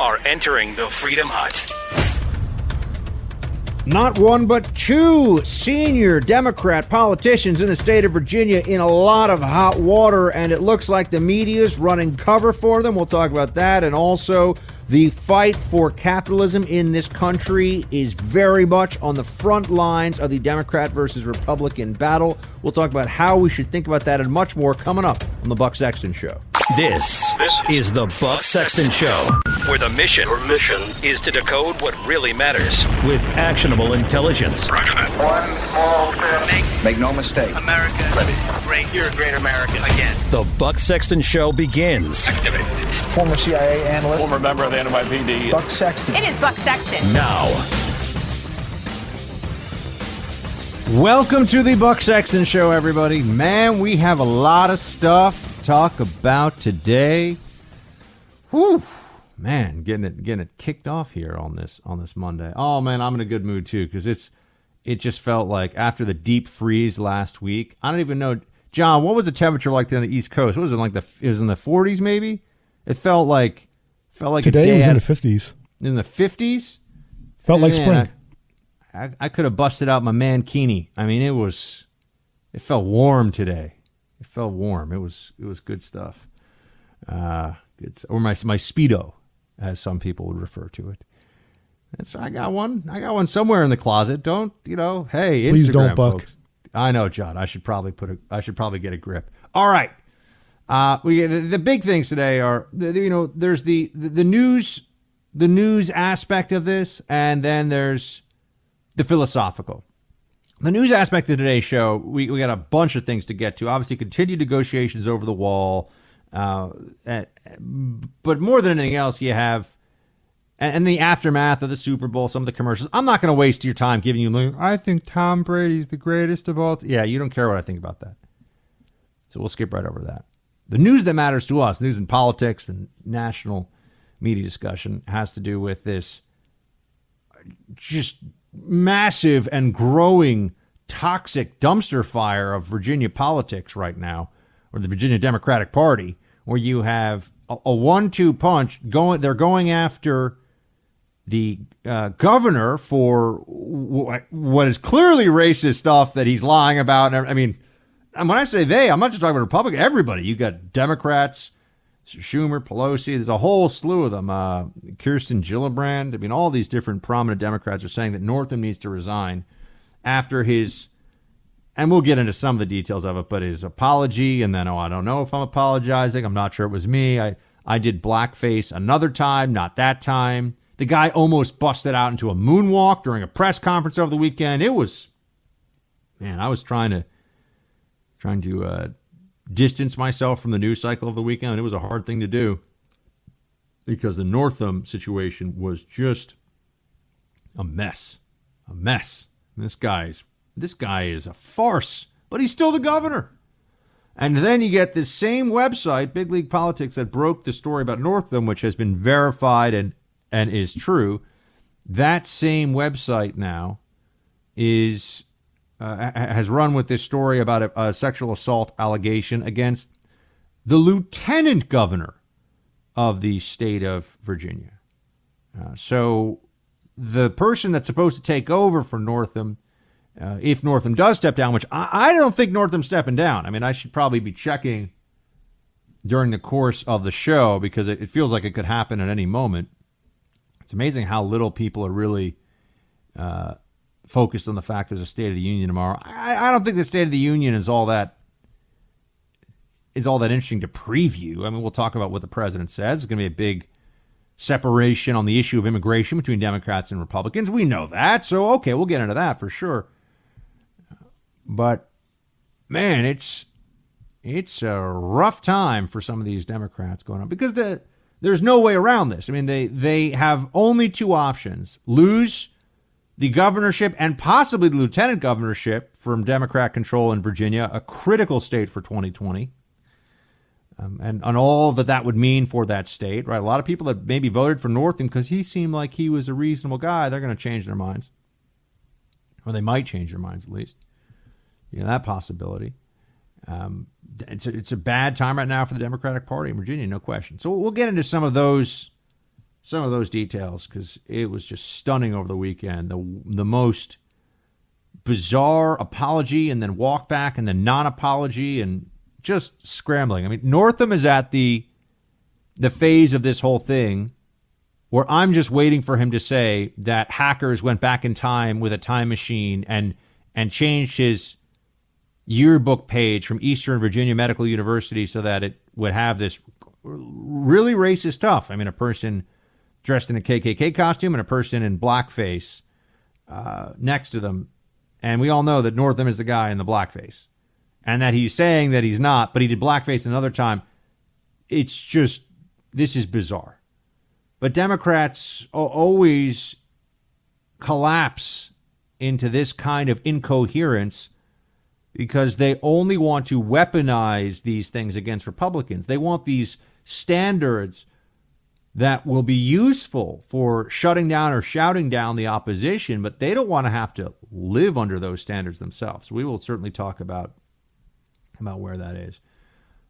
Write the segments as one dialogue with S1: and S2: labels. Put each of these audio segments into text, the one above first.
S1: are entering the Freedom Hut.
S2: Not one, but two senior Democrat politicians in the state of Virginia in a lot of hot water, and it looks like the media is running cover for them. We'll talk about that. And also, the fight for capitalism in this country is very much on the front lines of the Democrat versus Republican battle. We'll talk about how we should think about that and much more coming up on The Buck Sexton Show.
S1: This, this is the Buck Sexton Show, where the mission, Your mission is to decode what really matters with actionable intelligence.
S3: Roger that. One small
S4: step. Make, make no mistake.
S3: America. Ready. Great. You're a great American. Again.
S1: The Buck Sexton Show begins.
S3: Activate.
S5: Former CIA analyst.
S6: Former member of the NYPD.
S5: Buck Sexton.
S7: It is Buck Sexton.
S1: Now.
S2: Welcome to the Buck Sexton Show, everybody. Man, we have a lot of stuff to talk about today. Whew, man, getting it getting it kicked off here on this on this Monday. Oh man, I'm in a good mood too because it's it just felt like after the deep freeze last week. I don't even know, John. What was the temperature like on the East Coast? What was it like? The it was in the 40s maybe. It felt like felt like
S8: today was in the 50s.
S2: In the 50s.
S8: Felt like spring.
S2: I, I, could have busted out my mankini. I mean, it was it felt warm today. It felt warm. It was it was good stuff. Uh, good, or my my speedo, as some people would refer to it. That's I got one. I got one somewhere in the closet. Don't you know? Hey, Instagram,
S8: please don't
S2: buck. Folks. I know, John. I should probably put a. I should probably get a grip. All right. Uh, we the, the big things today are you know there's the, the the news the news aspect of this, and then there's the philosophical the news aspect of today's show, we, we got a bunch of things to get to. Obviously, continued negotiations over the wall. Uh, but more than anything else, you have, and the aftermath of the Super Bowl, some of the commercials. I'm not going to waste your time giving you, I think Tom Brady's the greatest of all. T-. Yeah, you don't care what I think about that. So we'll skip right over that. The news that matters to us, news and politics and national media discussion, has to do with this just massive and growing toxic dumpster fire of Virginia politics right now, or the Virginia Democratic Party, where you have a, a one-two punch going. They're going after the uh, governor for what is clearly racist stuff that he's lying about. I mean, when I say they, I'm not just talking about Republicans. Everybody. You got Democrats Schumer, Pelosi. There's a whole slew of them. Uh, Kirsten Gillibrand. I mean, all these different prominent Democrats are saying that Northam needs to resign after his, and we'll get into some of the details of it, but his apology, and then, oh, I don't know if I'm apologizing. I'm not sure it was me. I, I did blackface another time, not that time. The guy almost busted out into a moonwalk during a press conference over the weekend. It was, man, I was trying to, trying to, uh, distance myself from the news cycle of the weekend. It was a hard thing to do because the Northam situation was just a mess. A mess. this guy's this guy is a farce, but he's still the governor. And then you get this same website, Big League Politics, that broke the story about Northam, which has been verified and and is true. That same website now is uh, has run with this story about a, a, sexual assault allegation against the lieutenant governor of the state of Virginia. Uh, so the person that's supposed to take over for Northam, uh, if Northam does step down, which I, I don't think Northam's stepping down. I mean, I should probably be checking during the course of the show because it, it feels like it could happen at any moment. It's amazing how little people are really uh, focused on the fact there's a State of the Union tomorrow. I, I don't think the State of the Union is all that is all that interesting to preview. I mean, we'll talk about what the president says. It's going to be a big separation on the issue of immigration between Democrats and Republicans. We know that. So, okay, we'll get into that for sure. But man, it's it's a rough time for some of these Democrats going on because the, there's no way around this. I mean, they they have only two options: lose the governorship and possibly the lieutenant governorship from Democrat control in Virginia, a critical state for 2020. Um, and, on all that that would mean for that state, right? A lot of people that maybe voted for Northam because he seemed like he was a reasonable guy, they're going to change their minds. Or they might change their minds at least. You know, that possibility. Um, it's, a, it's a bad time right now for the Democratic Party in Virginia, no question. So we'll get into some of those some of those details because it was just stunning over the weekend. The the most bizarre apology and then walk back and then non apology and just scrambling. I mean, Northam is at the the phase of this whole thing where I'm just waiting for him to say that hackers went back in time with a time machine and and changed his yearbook page from Eastern Virginia Medical University so that it would have this really racist stuff. I mean, a person dressed in a KKK costume and a person in blackface uh, next to them. And we all know that Northam is the guy in the blackface and that he's saying that he's not, but he did blackface another time. It's just, this is bizarre. But Democrats always collapse into this kind of incoherence because they only want to weaponize these things against Republicans. They want these standards that will be useful for shutting down or shouting down the opposition, but they don't want to have to live under those standards themselves. We will certainly talk about about where that is.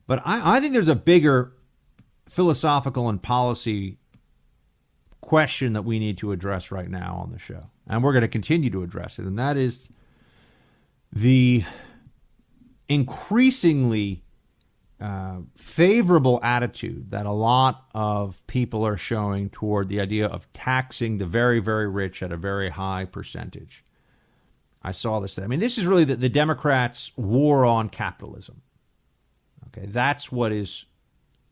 S2: But I, I think there's a bigger philosophical and policy question that we need to address right now on the show. And we're going to continue to address it. And that is the increasingly uh, favorable attitude that a lot of people are showing toward the idea of taxing the very, very rich at a very high percentage. I saw this. I mean, this is really the, the Democrats' war on capitalism. Okay, that's what is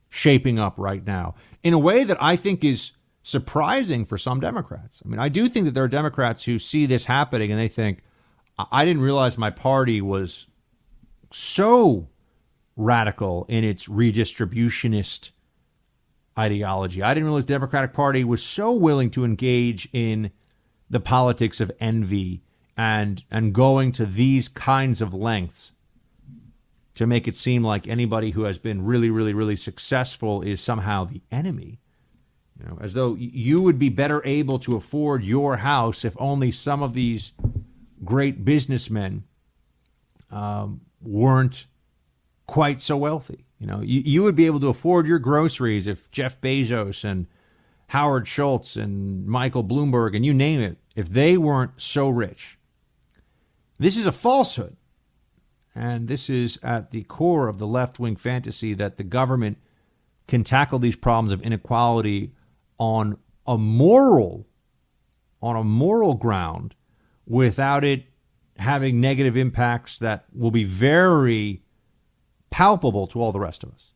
S2: shaping up right now in a way that I think is surprising for some Democrats. I mean, I do think that there are Democrats who see this happening and they think, I didn't realize my party was so radical in its redistributionist ideology. I didn't realize the Democratic Party was so willing to engage in the politics of envy and and going to these kinds of lengths to make it seem like anybody who has been really really really successful is somehow the enemy you know as though you would be better able to afford your house if only some of these great businessmen um, weren't quite so wealthy you know you, you would be able to afford your groceries if jeff bezos and howard schultz and michael bloomberg and you name it if they weren't so rich this is a falsehood. And this is at the core of the left wing fantasy that the government can tackle these problems of inequality on a moral on a moral ground without it having negative impacts that will be very palpable to all the rest of us.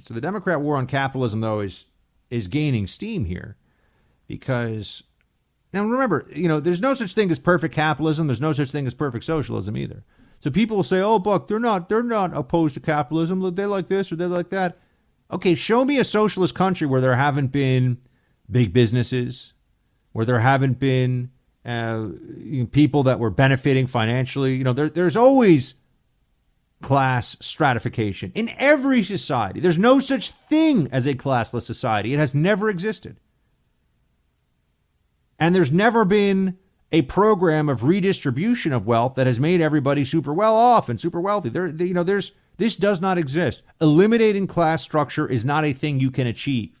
S2: so the Democrat war on capitalism, though, is is gaining steam here because now remember, you know, there's no such thing as perfect capitalism. There's no such thing as perfect socialism either. So people will say, "Oh, Buck, they're not they're not opposed to capitalism. They like this or they like that." Okay, show me a socialist country where there haven't been big businesses, where there haven't been uh, people that were benefiting financially. You know, there, there's always class stratification in every society. There's no such thing as a classless society. It has never existed. And there's never been a program of redistribution of wealth that has made everybody super well off and super wealthy. There, you know, there's this does not exist. Eliminating class structure is not a thing you can achieve.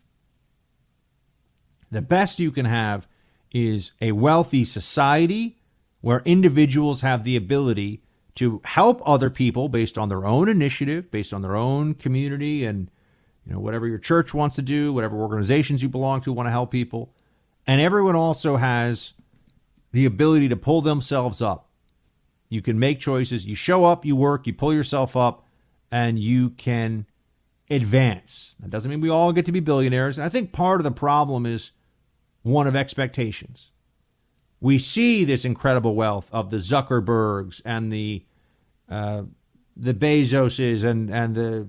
S2: The best you can have is a wealthy society where individuals have the ability to help other people based on their own initiative, based on their own community and you know whatever your church wants to do, whatever organizations you belong to want to help people. And everyone also has the ability to pull themselves up. You can make choices. You show up, you work, you pull yourself up, and you can advance. That doesn't mean we all get to be billionaires. And I think part of the problem is one of expectations. We see this incredible wealth of the Zuckerbergs and the the Bezoses and and the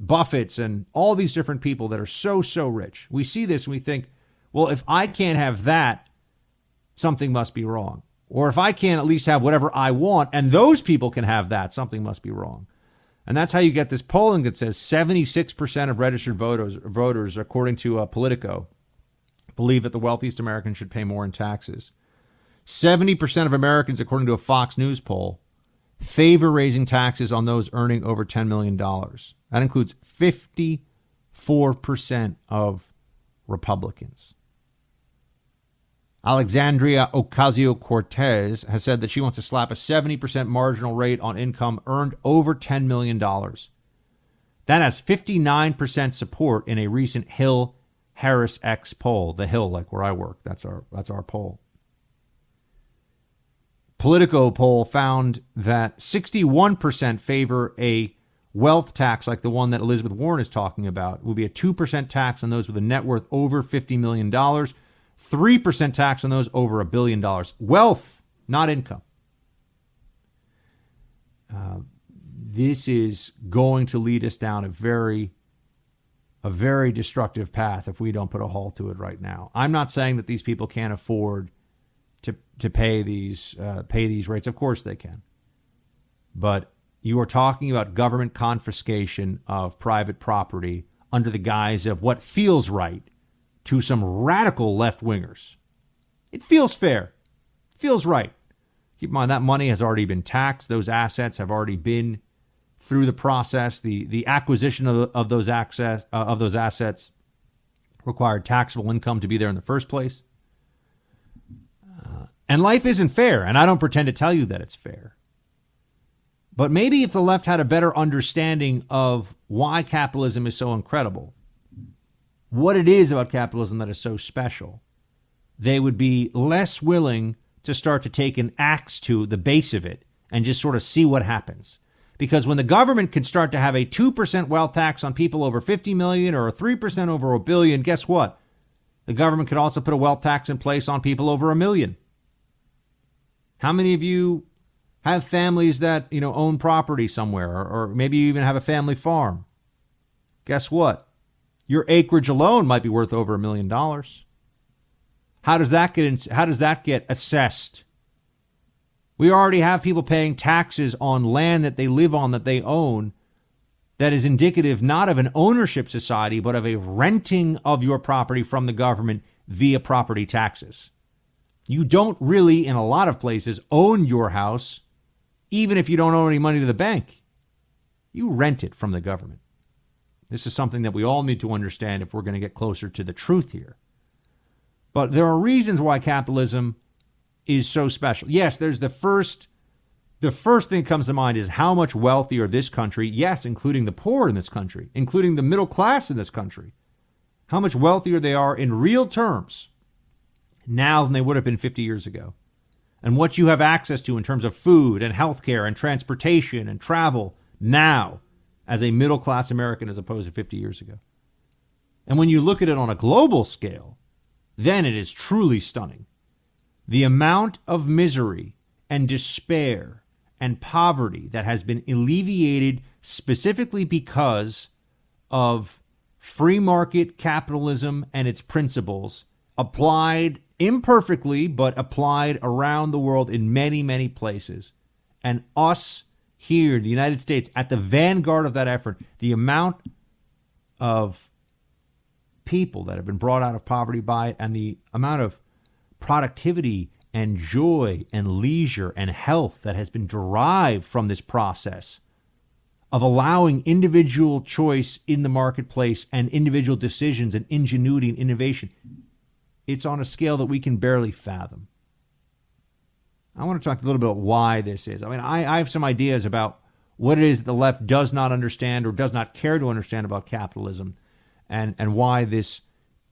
S2: Buffetts and all these different people that are so so rich. We see this and we think, well, if I can't have that, something must be wrong. Or if I can't at least have whatever I want and those people can have that, something must be wrong. And that's how you get this polling that says 76% of registered voters, voters according to uh, Politico, believe that the wealthiest Americans should pay more in taxes. 70% of Americans, according to a Fox News poll, favor raising taxes on those earning over $10 million. That includes 54% of Republicans. Alexandria Ocasio Cortez has said that she wants to slap a 70% marginal rate on income earned over $10 million. That has 59% support in a recent Hill Harris X poll. The Hill, like where I work, that's our, that's our poll. Politico poll found that 61% favor a wealth tax like the one that Elizabeth Warren is talking about. It would be a 2% tax on those with a net worth over $50 million 3% tax on those over a billion dollars. Wealth, not income. Uh, this is going to lead us down a very a very destructive path if we don't put a halt to it right now. I'm not saying that these people can't afford to to pay these uh, pay these rates. Of course they can, but you are talking about government confiscation of private property under the guise of what feels right to some radical left wingers. It feels fair, it feels right. Keep in mind that money has already been taxed; those assets have already been through the process. The the acquisition of, of those access uh, of those assets required taxable income to be there in the first place. Uh, and life isn't fair, and I don't pretend to tell you that it's fair. But maybe if the left had a better understanding of why capitalism is so incredible, what it is about capitalism that is so special, they would be less willing to start to take an axe to the base of it and just sort of see what happens. Because when the government can start to have a 2% wealth tax on people over 50 million or a 3% over a billion, guess what? The government could also put a wealth tax in place on people over a million. How many of you have families that, you know, own property somewhere or, or maybe you even have a family farm? Guess what? Your acreage alone might be worth over a million dollars. How does that get how does that get assessed? We already have people paying taxes on land that they live on that they own that is indicative not of an ownership society but of a renting of your property from the government via property taxes. You don't really in a lot of places own your house even if you don't owe any money to the bank. You rent it from the government. This is something that we all need to understand if we're going to get closer to the truth here. But there are reasons why capitalism is so special. Yes, there's the first the first thing that comes to mind is how much wealthier this country, yes, including the poor in this country, including the middle class in this country, how much wealthier they are in real terms now than they would have been 50 years ago. And what you have access to in terms of food and healthcare and transportation and travel now as a middle class American as opposed to 50 years ago. And when you look at it on a global scale, then it is truly stunning. The amount of misery and despair and poverty that has been alleviated specifically because of free market capitalism and its principles applied imperfectly, but applied around the world in many, many places. And us here, the United States, at the vanguard of that effort, the amount of people that have been brought out of poverty by it and the amount of productivity and joy and leisure and health that has been derived from this process of allowing individual choice in the marketplace and individual decisions and ingenuity and innovation. It's on a scale that we can barely fathom. I want to talk a little bit about why this is. I mean, I, I have some ideas about what it is that the left does not understand or does not care to understand about capitalism and, and why this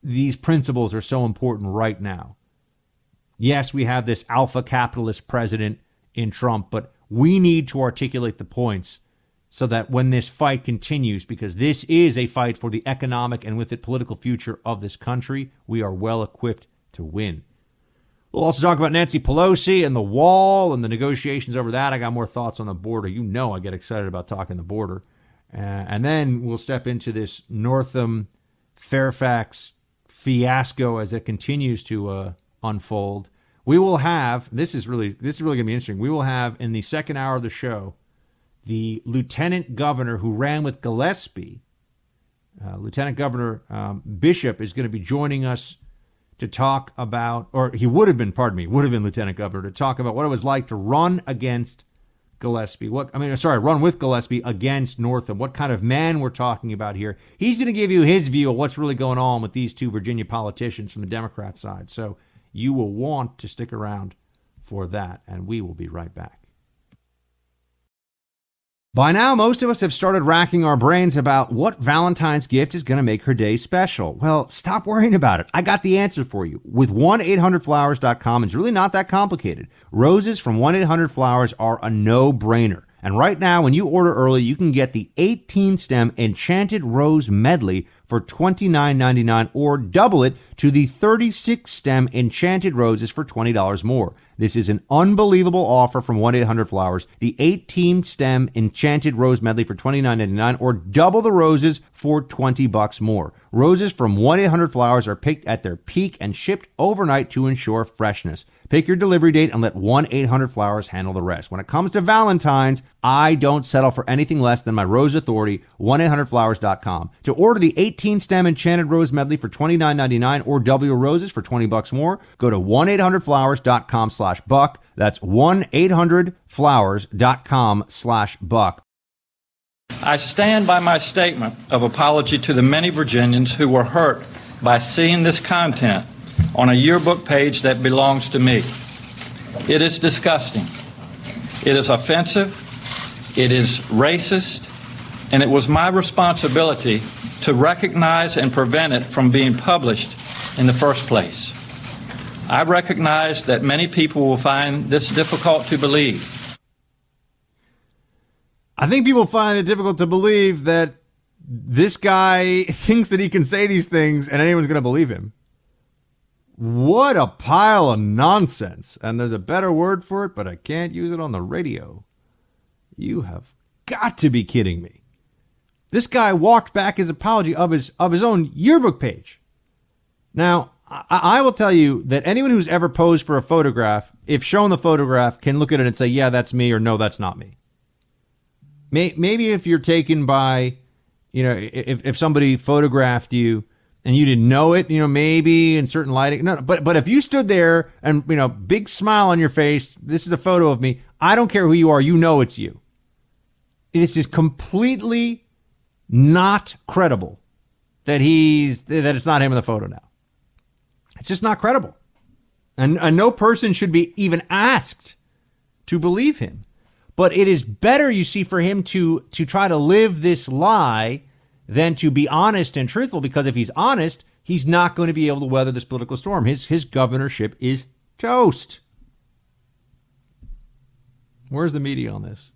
S2: these principles are so important right now. Yes, we have this alpha capitalist president in Trump, but we need to articulate the points so that when this fight continues, because this is a fight for the economic and with it political future of this country, we are well equipped to win. We'll also talk about Nancy Pelosi and the wall and the negotiations over that. I got more thoughts on the border. You know, I get excited about talking the border. Uh, and then we'll step into this Northam Fairfax fiasco as it continues to uh, unfold. We will have this is really this is really going to be interesting. We will have in the second hour of the show the lieutenant governor who ran with Gillespie. Uh, Lieutenant Governor um, Bishop is going to be joining us to talk about, or he would have been, pardon me, would have been lieutenant governor to talk about what it was like to run against Gillespie. What I mean, sorry, run with Gillespie against Northam. What kind of man we're talking about here? He's going to give you his view of what's really going on with these two Virginia politicians from the Democrat side. So you will want to stick around for that, and we will be right back. By now, most of us have started racking our brains about what Valentine's gift is going to make her day special. Well, stop worrying about it. I got the answer for you. With 1-800-Flowers.com, it's really not that complicated. Roses from 1-800-Flowers are a no-brainer. And right now, when you order early, you can get the 18 stem Enchanted Rose Medley for $29.99 or double it to the 36 stem Enchanted Roses for $20 more. This is an unbelievable offer from 1 800 Flowers. The 18 stem Enchanted Rose Medley for $29.99 or double the roses for 20 bucks more. Roses from 1 800 Flowers are picked at their peak and shipped overnight to ensure freshness. Pick your delivery date and let 1 800 Flowers handle the rest. When it comes to Valentine's, I don't settle for anything less than my Rose Authority, 1 800flowers.com. To order the 18 stem Enchanted Rose Medley for $29.99 or W roses for 20 bucks more, go to 1 800flowers.com slash buck. That's 1 800flowers.com slash buck.
S4: I stand by my statement of apology to the many Virginians who were hurt by seeing this content on a yearbook page that belongs to me. It is disgusting. It is offensive. It is racist. And it was my responsibility to recognize and prevent it from being published in the first place. I recognize that many people will find this difficult to believe.
S2: I think people find it difficult to believe that this guy thinks that he can say these things and anyone's going to believe him. What a pile of nonsense. And there's a better word for it, but I can't use it on the radio. You have got to be kidding me. This guy walked back his apology of his of his own yearbook page. Now, I, I will tell you that anyone who's ever posed for a photograph, if shown the photograph, can look at it and say, "Yeah, that's me," or "No, that's not me." Maybe if you're taken by, you know, if if somebody photographed you and you didn't know it, you know, maybe in certain lighting. No, but but if you stood there and you know, big smile on your face, this is a photo of me. I don't care who you are, you know it's you. This is completely not credible that he's that it's not him in the photo now. It's just not credible. And, and no person should be even asked to believe him. But it is better, you see, for him to to try to live this lie than to be honest and truthful because if he's honest, he's not going to be able to weather this political storm. His his governorship is toast. Where's the media on this?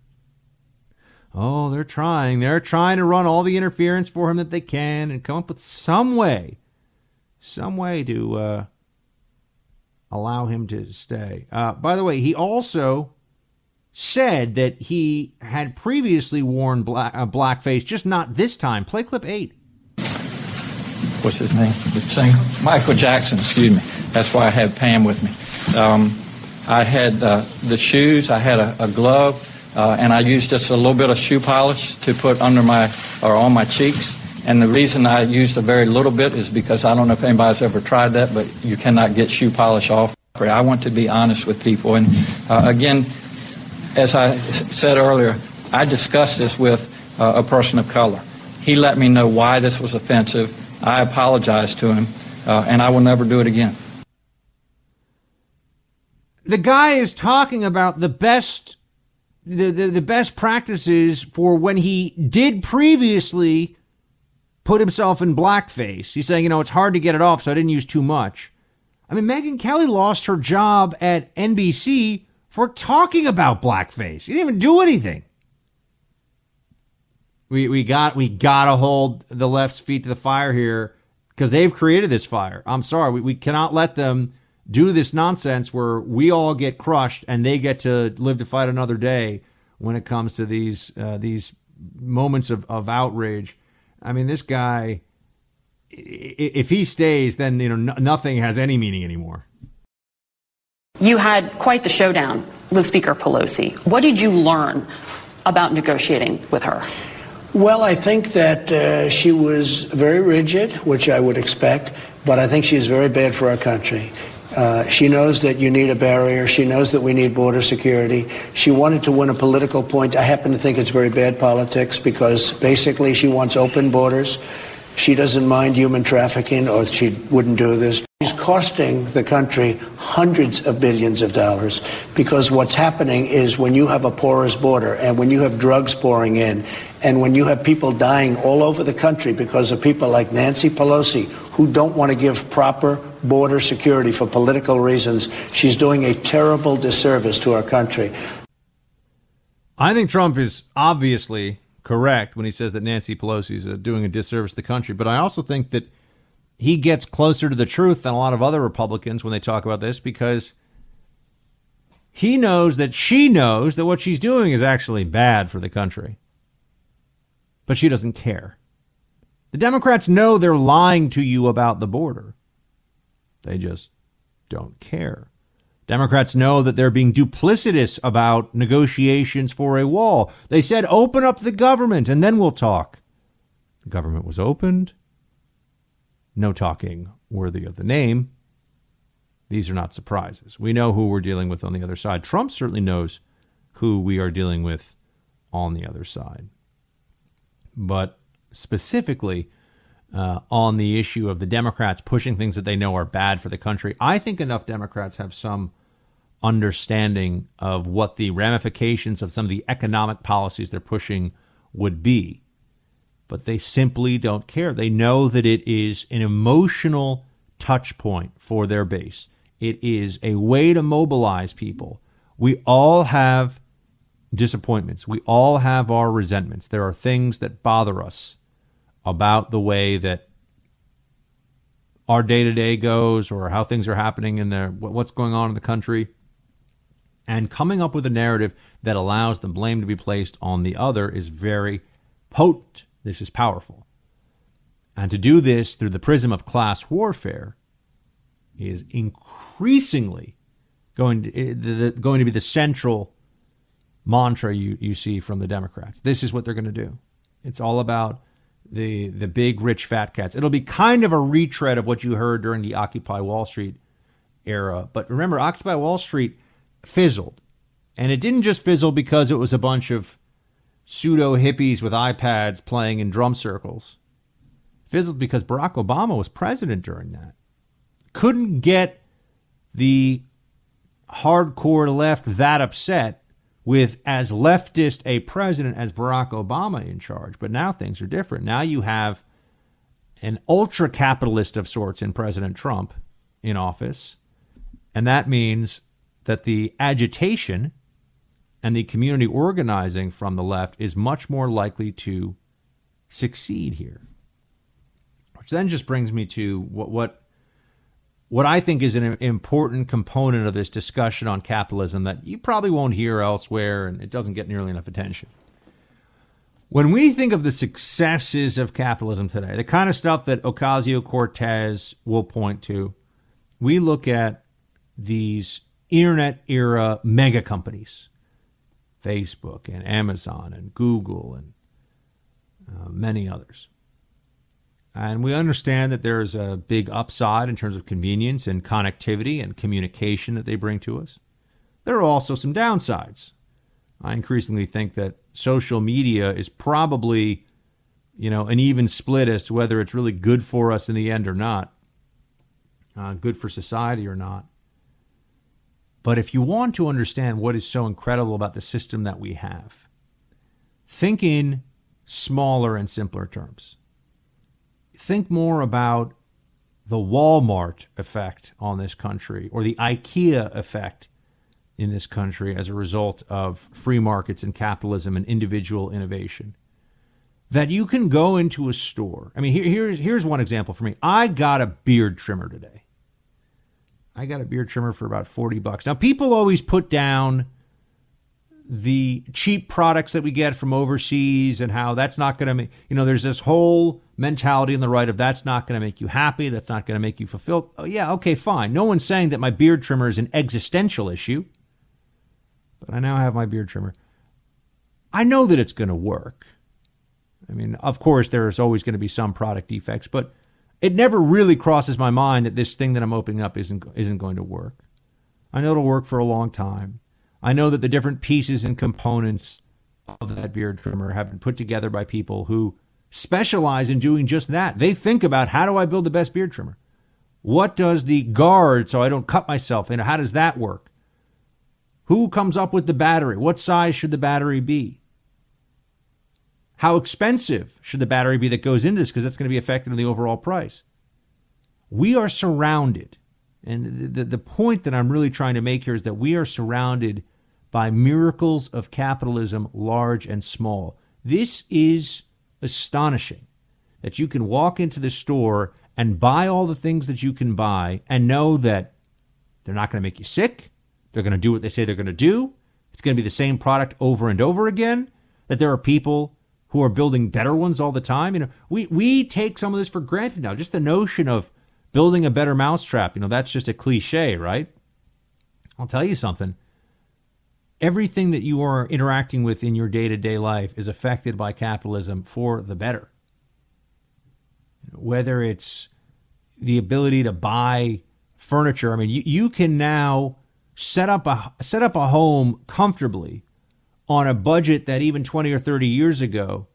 S2: Oh, they're trying. They're trying to run all the interference for him that they can and come up with some way, some way to uh, allow him to stay. Uh, by the way, he also said that he had previously worn black, uh, blackface, just not this time. Play clip eight.
S4: What's his name? Michael Jackson, excuse me. That's why I had Pam with me. Um, I had uh, the shoes, I had a, a glove, uh, and I used just a little bit of shoe polish to put under my or on my cheeks. And the reason I used a very little bit is because I don't know if anybody's ever tried that, but you cannot get shoe polish off. I want to be honest with people. And uh, again, as I said earlier, I discussed this with uh, a person of color. He let me know why this was offensive. I apologized to him, uh, and I will never do it again.
S2: The guy is talking about the best the, the, the best practices for when he did previously put himself in blackface. He's saying, you know, it's hard to get it off, so I didn't use too much. I mean, Megyn Kelly lost her job at NBC for talking about blackface. You didn't even do anything. We we got we gotta hold the left's feet to the fire here because they've created this fire. I'm sorry, we, we cannot let them do this nonsense where we all get crushed and they get to live to fight another day when it comes to these uh, these moments of, of outrage. I mean, this guy, if he stays, then you know nothing has any meaning anymore.
S6: You had quite the showdown with Speaker Pelosi. What did you learn about negotiating with her?
S7: Well, I think that uh, she was very rigid, which I would expect, but I think she's very bad for our country. Uh, she knows that you need a barrier. She knows that we need border security. She wanted to win a political point. I happen to think it's very bad politics because basically she wants open borders. She doesn't mind human trafficking or she wouldn't do this. She's costing the country hundreds of billions of dollars because what's happening is when you have a porous border and when you have drugs pouring in and when you have people dying all over the country because of people like Nancy Pelosi who don't want to give proper border security for political reasons, she's doing a terrible disservice to our country.
S2: I think Trump is obviously correct when he says that Nancy Pelosi is uh, doing a disservice to the country, but I also think that he gets closer to the truth than a lot of other Republicans when they talk about this because he knows that she knows that what she's doing is actually bad for the country. But she doesn't care. The Democrats know they're lying to you about the border. They just don't care. Democrats know that they're being duplicitous about negotiations for a wall. They said, open up the government and then we'll talk. The government was opened. No talking worthy of the name. These are not surprises. We know who we're dealing with on the other side. Trump certainly knows who we are dealing with on the other side. But specifically, uh, on the issue of the Democrats pushing things that they know are bad for the country. I think enough Democrats have some understanding of what the ramifications of some of the economic policies they're pushing would be. But they simply don't care. They know that it is an emotional touch point for their base. It is a way to mobilize people. We all have disappointments. We all have our resentments. There are things that bother us about the way that our day to day goes or how things are happening in there, what's going on in the country and coming up with a narrative that allows the blame to be placed on the other is very potent. This is powerful. And to do this through the prism of class warfare is increasingly going to, eh, going to be the central mantra you, you see from the Democrats. This is what they're going to do. It's all about the the big rich fat cats. It'll be kind of a retread of what you heard during the Occupy Wall Street era. But remember, Occupy Wall Street fizzled. And it didn't just fizzle because it was a bunch of pseudo hippies with iPads playing in drum circles. Fizzled because Barack Obama was president during that. Couldn't get the hardcore left that upset with as leftist a president as Barack Obama in charge. But now things are different. Now you have an ultra capitalist of sorts in President Trump in office. And that means that the agitation and the community organizing from the left is much more likely to succeed here. Which then just brings me to what what what I think is an important component of this discussion on capitalism that you probably won't hear elsewhere and it doesn't get nearly enough attention. When we think of the successes of capitalism today, the kind of stuff that Ocasio Cortez will point to, we look at these internet era mega companies Facebook and Amazon and Google and uh, many others. And we understand that there's a big upside in terms of convenience and connectivity and communication that they bring to us. There are also some downsides. I increasingly think that social media is probably, you know, an even split as to whether it's really good for us in the end or not, uh, good for society or not. But if you want to understand what is so incredible about the system that we have, think in smaller and simpler terms. Think more about the Walmart effect on this country or the IKEA effect in this country as a result of free markets and capitalism and individual innovation. That you can go into a store. I mean, here, here's, here's one example for me. I got a beard trimmer today. I got a beard trimmer for about 40 bucks. Now, people always put down the cheap products that we get from overseas and how that's not going to make, you know, there's this whole mentality in the right of that's not going to make you happy, that's not going to make you fulfilled. Oh, yeah, okay, fine. No one's saying that my beard trimmer is an existential issue, but I now have my beard trimmer. I know that it's going to work. I mean, of course, there's always going to be some product defects, but It never really crosses my mind that this thing that I'm opening up isn't isn't going to work. I know it'll work for a long time. I know that the different pieces and components of that beard trimmer have been put together by people who specialize in doing just that. They think about how do I build the best beard trimmer? What does the guard so I don't cut myself? And how does that work? Who comes up with the battery? What size should the battery be? How expensive should the battery be that goes into this? Because that's going to be affected in the overall price. We are surrounded, and the, the point that I'm really trying to make here is that we are surrounded by miracles of capitalism, large and small. This is astonishing that you can walk into the store and buy all the things that you can buy and know that they're not going to make you sick. They're going to do what they say they're going to do. It's going to be the same product over and over again. That there are people who are building better ones all the time. You know, we, we take some of this for granted now. Just the notion of building a better mousetrap, you know, that's just a cliche, right? I'll tell you something. Everything that you are interacting with in your day to day life is affected by capitalism for the better. Whether it's the ability to buy furniture, I mean, you, you can now set up a set up a home comfortably on a budget that even 20 or 30 years ago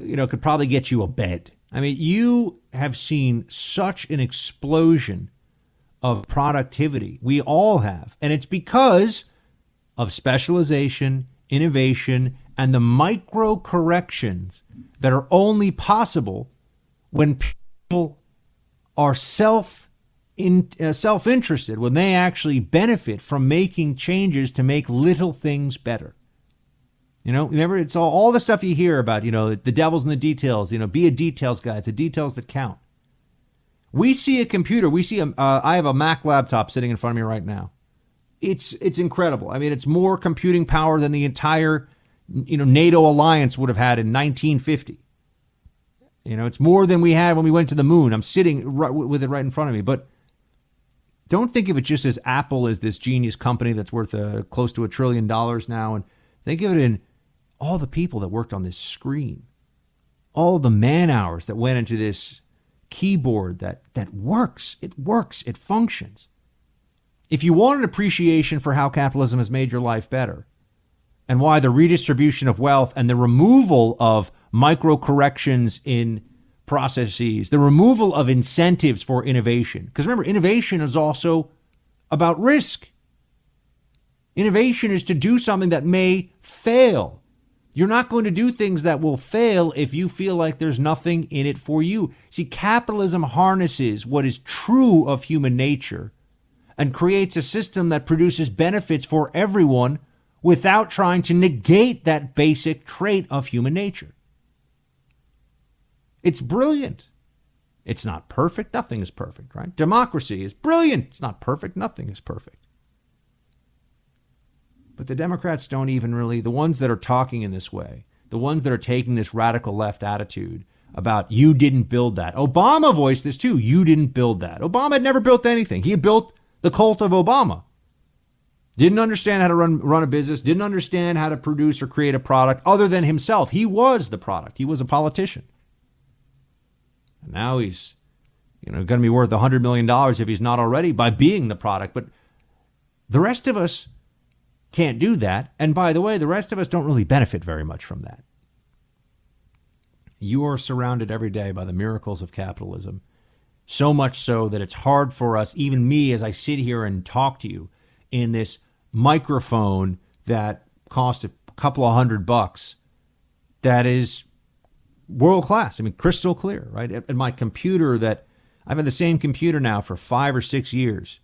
S2: you know could probably get you a bed. I mean, you have seen such an explosion of productivity. We all have. And it's because of specialization, innovation, and the micro corrections that are only possible when people are self in, uh, self-interested when they actually benefit from making changes to make little things better. You know, remember it's all, all the stuff you hear about, you know, the devil's in the details, you know, be a details guy. It's the details that count. We see a computer, we see a, uh, I have a Mac laptop sitting in front of me right now. It's it's incredible. I mean, it's more computing power than the entire you know NATO alliance would have had in 1950. You know, it's more than we had when we went to the moon. I'm sitting right, with it right in front of me, but don't think of it just as Apple is this genius company that's worth a, uh, close to a trillion dollars now, and think of it in all the people that worked on this screen, all the man hours that went into this keyboard that that works. It works. It functions. If you want an appreciation for how capitalism has made your life better, and why the redistribution of wealth and the removal of micro corrections in processes, the removal of incentives for innovation. Because remember, innovation is also about risk. Innovation is to do something that may fail. You're not going to do things that will fail if you feel like there's nothing in it for you. See, capitalism harnesses what is true of human nature and creates a system that produces benefits for everyone without trying to negate that basic trait of human nature. It's brilliant. It's not perfect. Nothing is perfect, right? Democracy is brilliant. It's not perfect. Nothing is perfect. But the Democrats don't even really, the ones that are talking in this way, the ones that are taking this radical left attitude about you didn't build that. Obama voiced this too. You didn't build that. Obama had never built anything. He built the cult of Obama. Didn't understand how to run, run a business, didn't understand how to produce or create a product other than himself. He was the product, he was a politician. And now he's, you know, going to be worth $100 million if he's not already by being the product. But the rest of us can't do that. And by the way, the rest of us don't really benefit very much from that. You are surrounded every day by the miracles of capitalism, so much so that it's hard for us, even me, as I sit here and talk to you in this microphone that cost a couple of hundred bucks, that is world class. I mean, crystal clear, right? And my computer that I've had the same computer now for five or six years,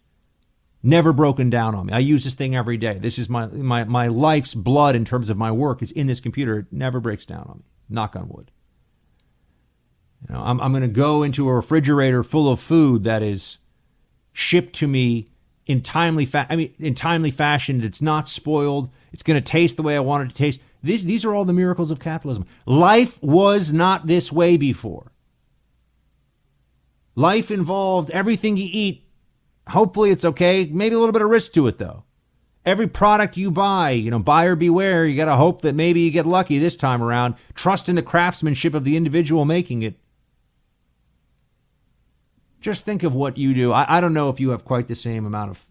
S2: never broken down on me. I use this thing every day. This is my my my life's blood in terms of my work is in this computer. It never breaks down on me. Knock on wood. You know, I'm I'm going to go into a refrigerator full of food that is shipped to me in timely fa- I mean in timely fashion. It's not spoiled. It's going to taste the way I want it to taste. These, these are all the miracles of capitalism. Life was not this way before. Life involved everything you eat. Hopefully it's okay. Maybe a little bit of risk to it though. Every product you buy, you know, buyer beware. You got to hope that maybe you get lucky this time around. Trust in the craftsmanship of the individual making it. just think of what you do. I, I don't know if you have quite the same amount of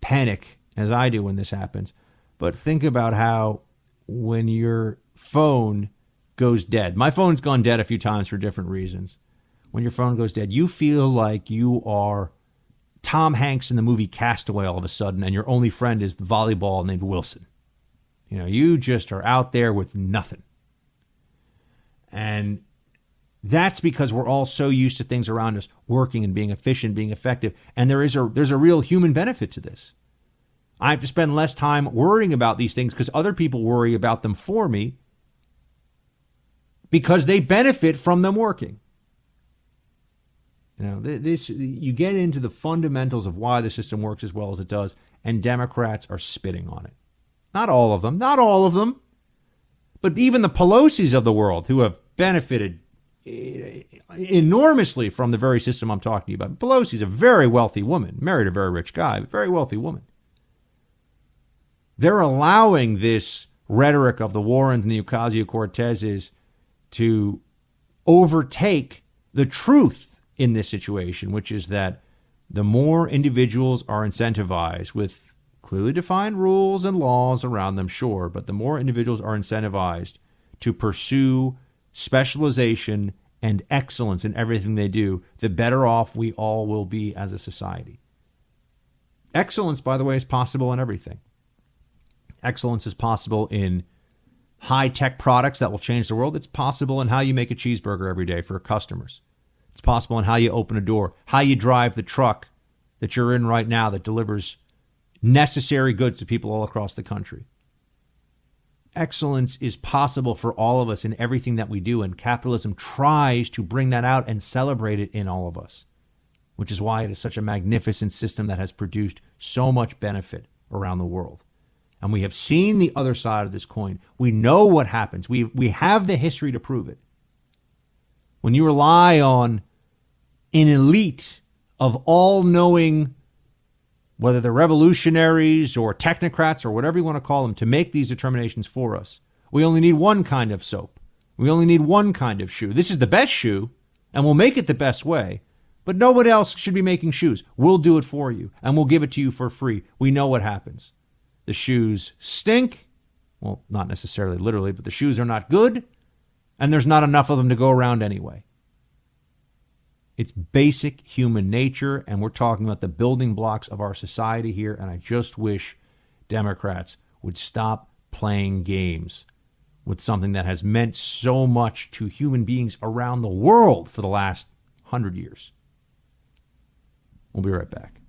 S2: panic as I do when this happens, but think about how when your phone goes dead, my phone's gone dead a few times for different reasons. When your phone goes dead, you feel like you are Tom Hanks in the movie Castaway all of a sudden, and your only friend is the volleyball named Wilson. You know, you just are out there with nothing. And that's because we're all so used to things around us working and being efficient, being effective. And there is a there's a real human benefit to this. I have to spend less time worrying about these things because other people worry about them for me because they benefit from them working. You know, this you get into the fundamentals of why the system works as well as it does, and Democrats are spitting on it. Not all of them, not all of them, but even the Pelosi's of the world who have benefited eh, enormously from the very system I'm talking about. Pelosi's a very wealthy woman, married a very rich guy, but very wealthy woman. They're allowing this rhetoric of the Warrens and the Ocasio Cortezes to overtake the truth in this situation, which is that the more individuals are incentivized with clearly defined rules and laws around them, sure, but the more individuals are incentivized to pursue specialization and excellence in everything they do, the better off we all will be as a society. Excellence, by the way, is possible in everything. Excellence is possible in high tech products that will change the world. It's possible in how you make a cheeseburger every day for customers. It's possible in how you open a door, how you drive the truck that you're in right now that delivers necessary goods to people all across the country. Excellence is possible for all of us in everything that we do, and capitalism tries to bring that out and celebrate it in all of us, which is why it is such a magnificent system that has produced so much benefit around the world and we have seen the other side of this coin. We know what happens. We, we have the history to prove it. When you rely on an elite of all knowing, whether they're revolutionaries or technocrats or whatever you want to call them, to make these determinations for us, we only need one kind of soap. We only need one kind of shoe. This is the best shoe, and we'll make it the best way. But nobody else should be making shoes. We'll do it for you, and we'll give it to you for free. We know what happens. The shoes stink. Well, not necessarily literally, but the shoes are not good, and there's not enough of them to go around anyway. It's basic human nature, and we're talking about the building blocks of our society here, and I just wish Democrats would stop playing games with something that has meant so much to human beings around the world for the last hundred years. We'll be right back.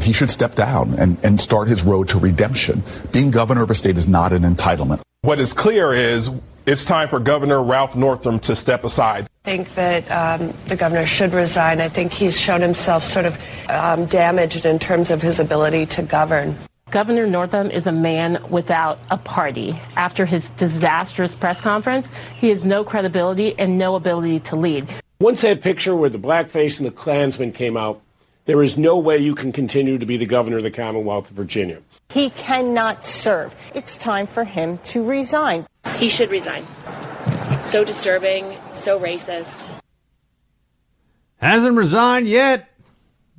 S9: He should step down and, and start his road to redemption. Being governor of a state is not an entitlement.
S10: What is clear is it's time for Governor Ralph Northam to step aside.
S11: I think that um, the governor should resign. I think he's shown himself sort of um, damaged in terms of his ability to govern.
S12: Governor Northam is a man without a party. After his disastrous press conference, he has no credibility and no ability to lead.
S13: Once that picture where the blackface and the Klansmen came out, there is no way you can continue to be the governor of the Commonwealth of Virginia.
S14: He cannot serve. It's time for him to resign.
S15: He should resign. So disturbing, so racist.
S2: Hasn't resigned yet.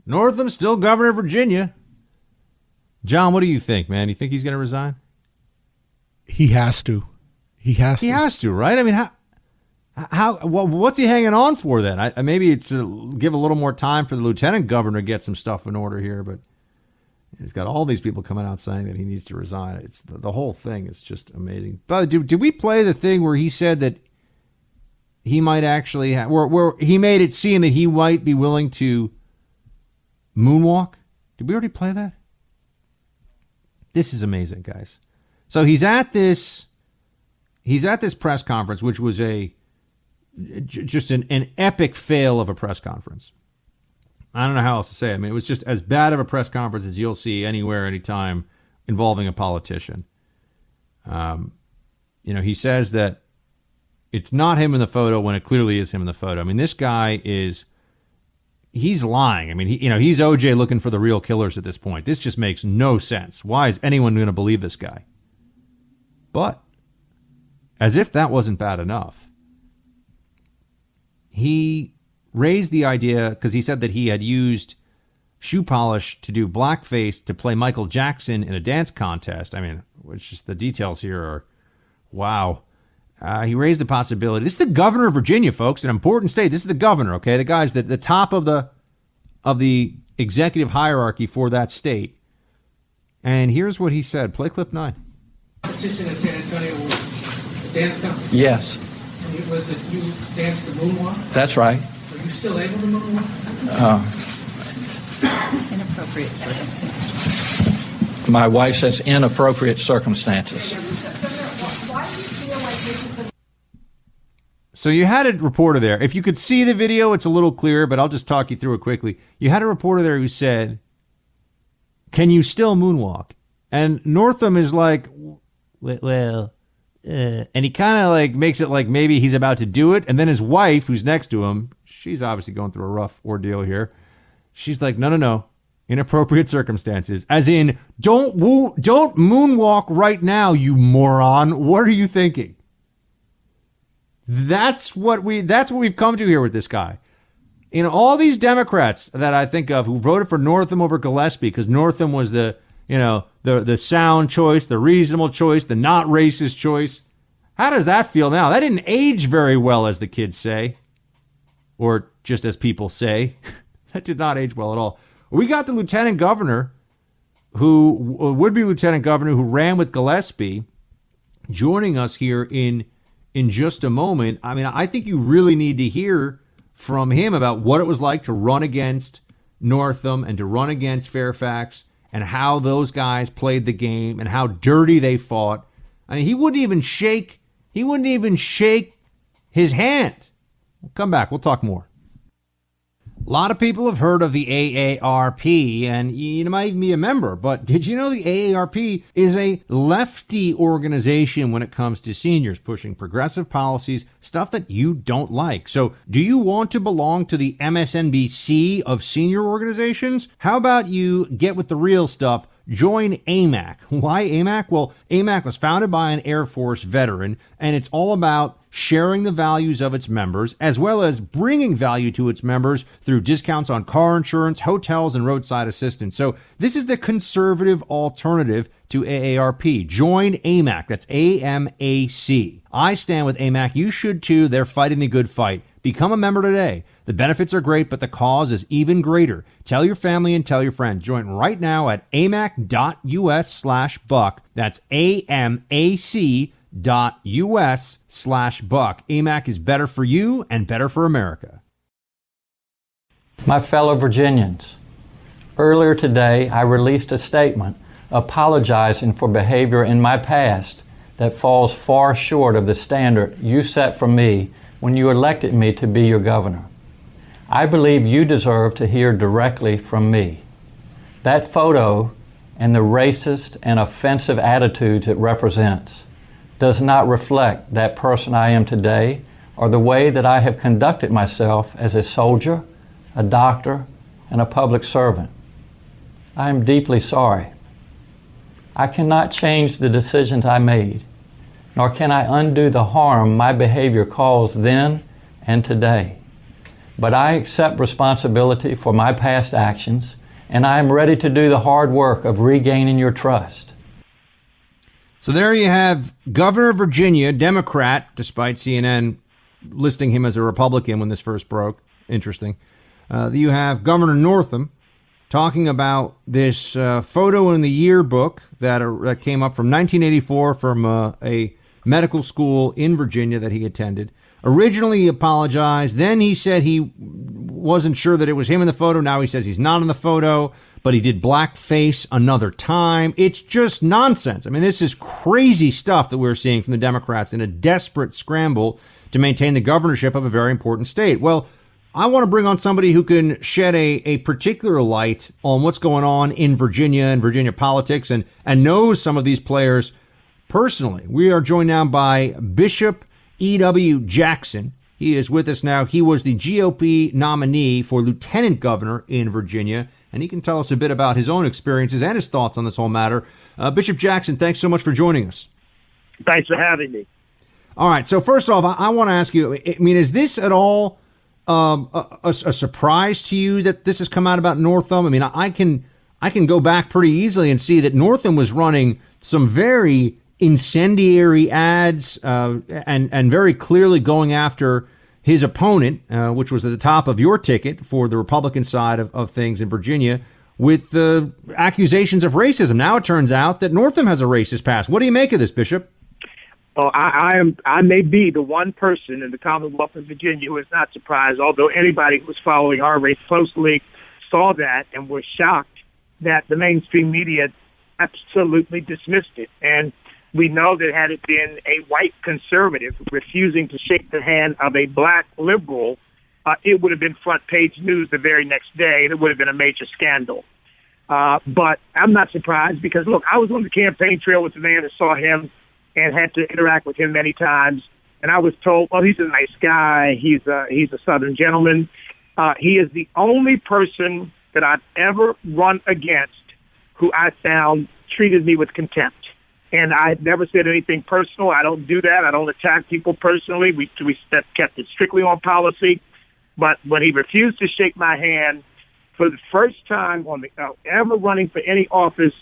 S2: Northam's still governor of Virginia. John, what do you think, man? You think he's going to resign?
S8: He has to. He has
S2: he
S8: to.
S2: He has to, right? I mean, how how well, what's he hanging on for then? I, maybe it's to give a little more time for the lieutenant governor to get some stuff in order here, but he's got all these people coming out saying that he needs to resign. It's the, the whole thing is just amazing. But did, did we play the thing where he said that he might actually have, where, where he made it seem that he might be willing to moonwalk? Did we already play that? This is amazing, guys. So he's at this he's at this press conference, which was a just an, an epic fail of a press conference. I don't know how else to say it. I mean, it was just as bad of a press conference as you'll see anywhere, anytime involving a politician. Um, you know, he says that it's not him in the photo when it clearly is him in the photo. I mean, this guy is he's lying. I mean, he, you know, he's OJ looking for the real killers at this point. This just makes no sense. Why is anyone going to believe this guy? But as if that wasn't bad enough, he raised the idea because he said that he had used shoe polish to do blackface to play Michael Jackson in a dance contest. I mean, which just the details here are wow. Uh, he raised the possibility. This is the governor of Virginia, folks, an important state. This is the governor, okay? The guy's the, the top of the of the executive hierarchy for that state. And here's what he said. Play clip nine.
S16: Competition in San Antonio was a dance competition.
S4: Yes,
S16: And it was that you danced the moonwalk.
S4: that's right.
S16: Are you still able to moonwalk?
S4: Uh,
S17: Inappropriate circumstances.
S4: my wife says inappropriate circumstances.
S17: Why do you feel like this is the
S2: So you had a reporter there. If you could see the video, it's a little clearer, but I'll just talk you through it quickly. You had a reporter there who said, "Can you still moonwalk?" And Northam is like, "Well," uh, and he kind of like makes it like maybe he's about to do it, and then his wife, who's next to him, she's obviously going through a rough ordeal here. She's like, "No, no, no." Inappropriate circumstances, as in, don't woo, don't moonwalk right now, you moron. What are you thinking? That's what we that's what we've come to here with this guy. In all these Democrats that I think of who voted for Northam over Gillespie because Northam was the you know the the sound choice, the reasonable choice, the not racist choice. How does that feel now? That didn't age very well, as the kids say, or just as people say. that did not age well at all. We got the lieutenant governor, who uh, would be lieutenant governor, who ran with Gillespie, joining us here in in just a moment. I mean, I think you really need to hear from him about what it was like to run against Northam and to run against Fairfax and how those guys played the game and how dirty they fought. I mean, he wouldn't even shake he wouldn't even shake his hand. We'll come back. We'll talk more. A lot of people have heard of the AARP, and you might even be a member, but did you know the AARP is a lefty organization when it comes to seniors, pushing progressive policies, stuff that you don't like? So, do you want to belong to the MSNBC of senior organizations? How about you get with the real stuff? Join AMAC. Why AMAC? Well, AMAC was founded by an Air Force veteran, and it's all about sharing the values of its members, as well as bringing value to its members through discounts on car insurance, hotels, and roadside assistance. So, this is the conservative alternative to AARP. Join AMAC. That's A M A C. I stand with AMAC. You should too. They're fighting the good fight. Become a member today. The benefits are great, but the cause is even greater. Tell your family and tell your friends. Join right now at amac.us slash buck. That's A-M-A-C dot US slash buck. AMAC is better for you and better for America.
S4: My fellow Virginians, earlier today I released a statement apologizing for behavior in my past that falls far short of the standard you set for me when you elected me to be your governor. I believe you deserve to hear directly from me. That photo and the racist and offensive attitudes it represents does not reflect that person I am today or the way that I have conducted myself as a soldier, a doctor, and a public servant. I am deeply sorry. I cannot change the decisions I made, nor can I undo the harm my behavior caused then and today. But I accept responsibility for my past actions, and I am ready to do the hard work of regaining your trust.
S2: So there you have Governor of Virginia, Democrat, despite CNN listing him as a Republican when this first broke. Interesting. Uh, you have Governor Northam talking about this uh, photo in the yearbook that, uh, that came up from 1984 from uh, a medical school in Virginia that he attended. Originally, he apologized. Then he said he wasn't sure that it was him in the photo. Now he says he's not in the photo, but he did blackface another time. It's just nonsense. I mean, this is crazy stuff that we're seeing from the Democrats in a desperate scramble to maintain the governorship of a very important state. Well, I want to bring on somebody who can shed a, a particular light on what's going on in Virginia and Virginia politics and, and knows some of these players personally. We are joined now by Bishop E.W. Jackson. He is with us now. He was the GOP nominee for lieutenant governor in Virginia, and he can tell us a bit about his own experiences and his thoughts on this whole matter. Uh, Bishop Jackson, thanks so much for joining us.
S18: Thanks for having me.
S2: All right. So first off, I, I want to ask you. I mean, is this at all um, a, a, a, surprise to you that this has come out about Northam? I mean, I, I can I can go back pretty easily and see that Northam was running some very incendiary ads uh, and and very clearly going after his opponent, uh, which was at the top of your ticket for the Republican side of, of things in Virginia, with the accusations of racism. Now it turns out that Northam has a racist past. What do you make of this, Bishop?
S18: Well, I, I am. I may be the one person in the Commonwealth of Virginia who is not surprised. Although anybody who was following our race closely saw that and was shocked that the mainstream media absolutely dismissed it. And we know that had it been a white conservative refusing to shake the hand of a black liberal, uh, it would have been front page news the very next day, and it would have been a major scandal. Uh, but I'm not surprised because look, I was on the campaign trail with the man that saw him and had to interact with him many times. And I was told, well, he's a nice guy. He's a, he's a Southern gentleman. Uh, he is the only person that I've ever run against who I found treated me with contempt. And I never said anything personal. I don't do that. I don't attack people personally. We we kept it strictly on policy. But when he refused to shake my hand for the first time on the uh, ever running for any office,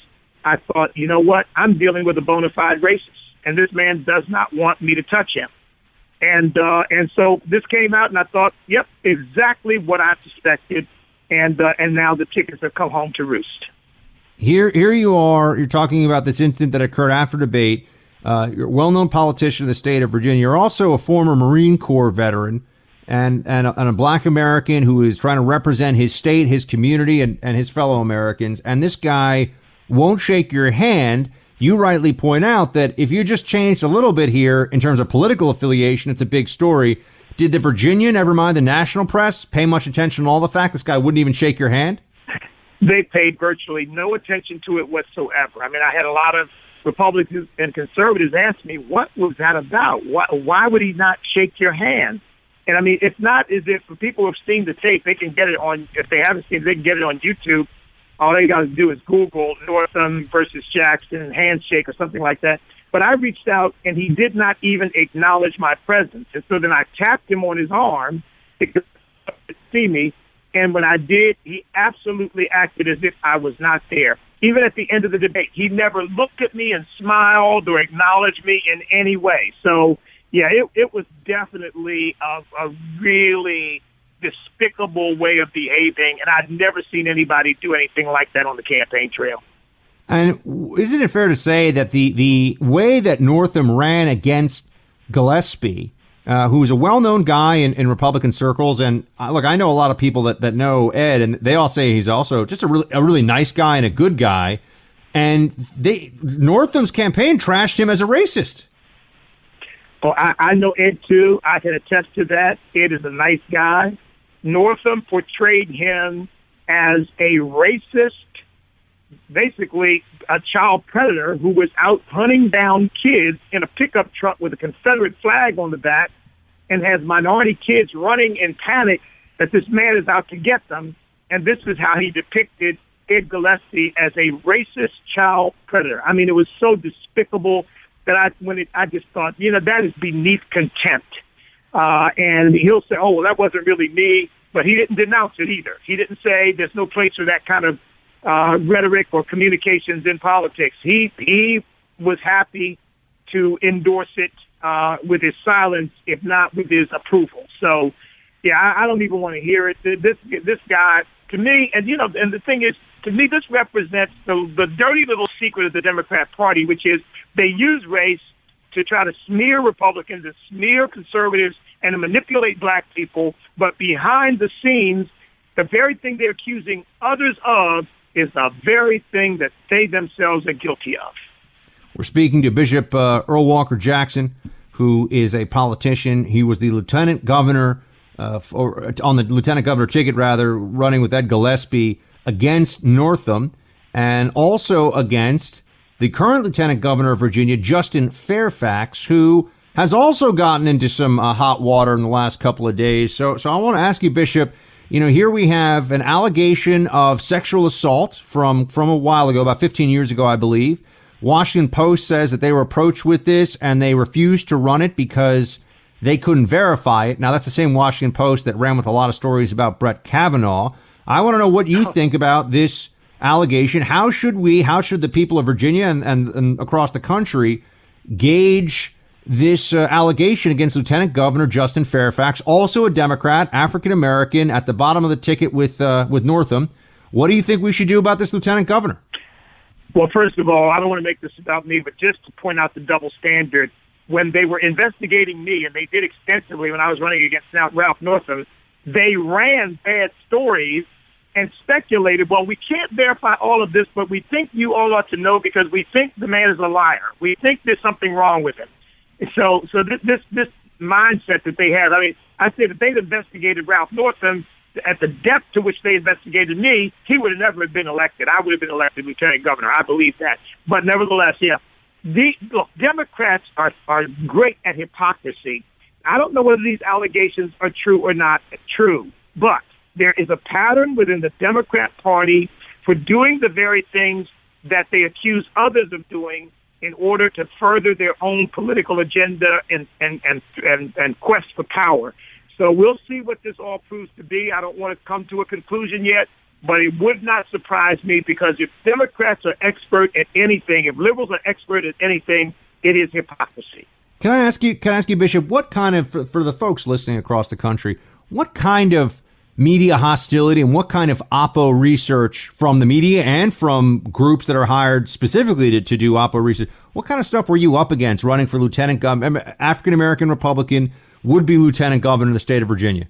S18: I thought, you know what? I'm dealing with a bona fide racist, and this man does not want me to touch him. And uh, and so this came out, and I thought, yep, exactly what I suspected. And uh, and now the tickets have come home to roost.
S2: Here, here you are. You're talking about this incident that occurred after debate. Uh, you're a well-known politician of the state of Virginia. You're also a former Marine Corps veteran and and a, and a black American who is trying to represent his state, his community, and, and his fellow Americans. And this guy won't shake your hand. You rightly point out that if you just changed a little bit here in terms of political affiliation, it's a big story. Did the Virginia, never mind the national press, pay much attention to all the fact this guy wouldn't even shake your hand?
S18: They paid virtually no attention to it whatsoever. I mean, I had a lot of Republicans and conservatives ask me, what was that about? Why, why would he not shake your hand? And I mean, it's not as if people have seen the tape, they can get it on, if they haven't seen it, they can get it on YouTube. All they got to do is Google Northam versus Jackson handshake or something like that. But I reached out and he did not even acknowledge my presence. And so then I tapped him on his arm to see me and when I did, he absolutely acted as if I was not there. Even at the end of the debate, he never looked at me and smiled or acknowledged me in any way. So, yeah, it, it was definitely a, a really despicable way of behaving, and I've never seen anybody do anything like that on the campaign trail.
S2: And isn't it fair to say that the, the way that Northam ran against Gillespie uh, who's a well-known guy in, in Republican circles. And uh, look, I know a lot of people that, that know Ed, and they all say he's also just a really a really nice guy and a good guy. And they Northam's campaign trashed him as a racist.
S18: Oh, I, I know Ed too. I can attest to that. Ed is a nice guy. Northam portrayed him as a racist, basically a child predator who was out hunting down kids in a pickup truck with a Confederate flag on the back and has minority kids running in panic that this man is out to get them. And this is how he depicted Ed Gillespie as a racist child predator. I mean, it was so despicable that I, when it, I just thought, you know, that is beneath contempt. Uh, and he'll say, oh, well, that wasn't really me, but he didn't denounce it either. He didn't say there's no place for that kind of uh, rhetoric or communications in politics. He he was happy to endorse it uh, with his silence, if not with his approval. So, yeah, I, I don't even want to hear it. This this guy, to me, and you know, and the thing is, to me, this represents the the dirty little secret of the Democrat Party, which is they use race to try to smear Republicans and smear conservatives and to manipulate black people, but behind the scenes, the very thing they're accusing others of is the very thing that they themselves are guilty of.
S2: We're speaking to Bishop uh, Earl Walker Jackson, who is a politician. He was the lieutenant governor, uh, for, on the lieutenant governor ticket, rather, running with Ed Gillespie against Northam and also against the current lieutenant governor of Virginia, Justin Fairfax, who has also gotten into some uh, hot water in the last couple of days. So, so I want to ask you, Bishop, you know, here we have an allegation of sexual assault from from a while ago, about 15 years ago, I believe. Washington Post says that they were approached with this and they refused to run it because they couldn't verify it. Now, that's the same Washington Post that ran with a lot of stories about Brett Kavanaugh. I want to know what you think about this allegation. How should we, how should the people of Virginia and, and, and across the country gauge this uh, allegation against Lieutenant Governor Justin Fairfax, also a Democrat, African American, at the bottom of the ticket with uh, with Northam? What do you think we should do about this Lieutenant Governor?
S18: Well, first of all, I don't want to make this about me, but just to point out the double standard. When they were investigating me, and they did extensively when I was running against Ralph Northam, they ran bad stories and speculated, well, we can't verify all of this, but we think you all ought to know because we think the man is a liar. We think there's something wrong with him. So, so this this, this mindset that they have. I mean, I say that they'd investigated Ralph Northam at the depth to which they investigated me, he would have never been elected. I would have been elected lieutenant governor. I believe that. But nevertheless, yeah, the look, Democrats are are great at hypocrisy. I don't know whether these allegations are true or not true, but there is a pattern within the Democrat Party for doing the very things that they accuse others of doing in order to further their own political agenda and and and and, and quest for power. So we'll see what this all proves to be. I don't want to come to a conclusion yet, but it would not surprise me because if Democrats are expert at anything, if liberals are expert at anything, it is hypocrisy.
S2: Can I ask you? Can I ask you, Bishop? What kind of for, for the folks listening across the country? What kind of media hostility and what kind of oppo research from the media and from groups that are hired specifically to, to do oppo research what kind of stuff were you up against running for lieutenant governor african american republican would be lieutenant governor of the state of virginia?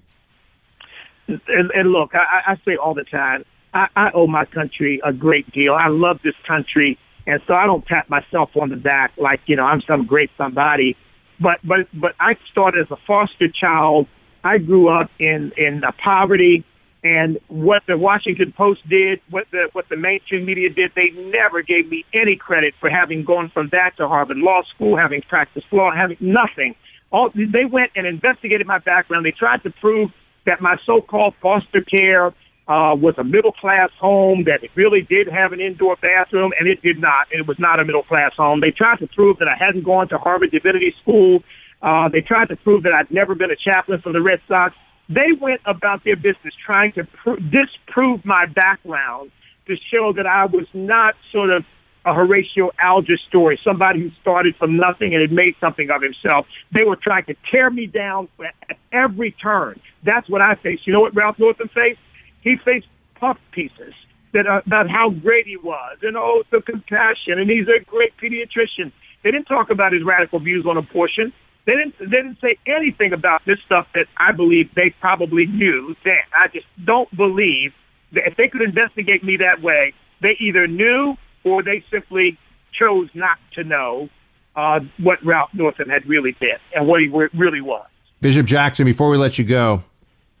S18: And, and look I, I say all the time I, I owe my country a great deal. I love this country and so i don't pat myself on the back like you know i'm some great somebody. But but but i started as a foster child. I grew up in in uh, poverty, and what the Washington Post did, what the what the mainstream media did, they never gave me any credit for having gone from that to Harvard Law School, having practiced law, having nothing. All they went and investigated my background. They tried to prove that my so-called foster care uh, was a middle class home, that it really did have an indoor bathroom, and it did not. It was not a middle class home. They tried to prove that I hadn't gone to Harvard Divinity School, uh, they tried to prove that I'd never been a chaplain for the Red Sox. They went about their business trying to pr- disprove my background to show that I was not sort of a Horatio Alger story, somebody who started from nothing and had made something of himself. They were trying to tear me down at every turn. That's what I faced. You know what Ralph Northam faced? He faced puff pieces that uh, about how great he was and oh the compassion and he's a great pediatrician. They didn't talk about his radical views on abortion. They didn't. They didn't say anything about this stuff that I believe they probably knew then. I just don't believe that if they could investigate me that way, they either knew or they simply chose not to know uh, what Ralph Northam had really been and what he really was.
S2: Bishop Jackson, before we let you go,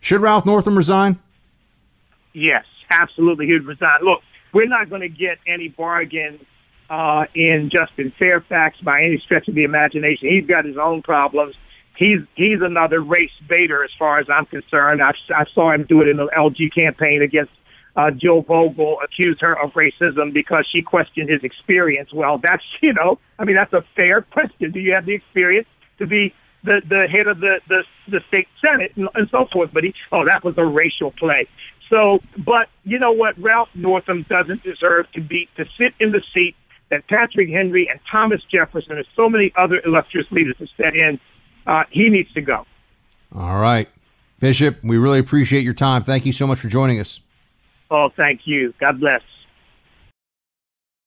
S2: should Ralph Northam resign?
S18: Yes, absolutely. He would resign. Look, we're not going to get any bargain uh, in Justin Fairfax by any stretch of the imagination. He's got his own problems. He's he's another race baiter as far as I'm concerned. I, I saw him do it in the LG campaign against uh, Jill Vogel, accused her of racism because she questioned his experience. Well, that's you know, I mean, that's a fair question. Do you have the experience to be the the head of the the, the state senate and, and so forth? But he, oh, that was a racial play. So, but you know what? Ralph Northam doesn't deserve to be to sit in the seat that Patrick Henry and Thomas Jefferson and so many other illustrious leaders have set in, uh, he needs to go.
S2: All right. Bishop, we really appreciate your time. Thank you so much for joining us.
S18: Oh, thank you. God bless.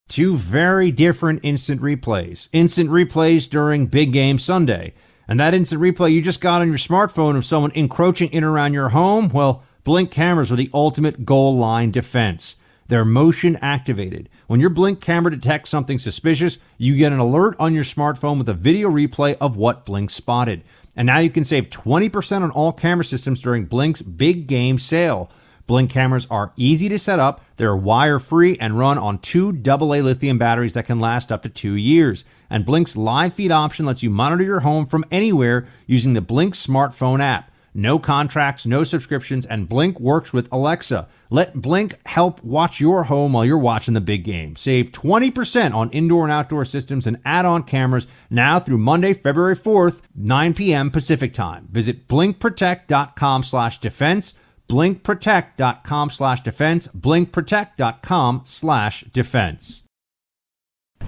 S2: Two very different instant replays. Instant replays during Big Game Sunday. And that instant replay you just got on your smartphone of someone encroaching in around your home, well, Blink cameras are the ultimate goal line defense. They're motion activated. When your Blink camera detects something suspicious, you get an alert on your smartphone with a video replay of what Blink spotted. And now you can save 20% on all camera systems during Blink's big game sale. Blink cameras are easy to set up, they're wire free, and run on two AA lithium batteries that can last up to two years. And Blink's live feed option lets you monitor your home from anywhere using the Blink smartphone app. No contracts, no subscriptions, and Blink works with Alexa. Let Blink help watch your home while you're watching the big game. Save 20% on indoor and outdoor systems and add-on cameras now through Monday, February 4th, 9 p.m. Pacific time. Visit blinkprotect.com slash defense blinkprotect.com slash defense, blinkprotect.com slash defense.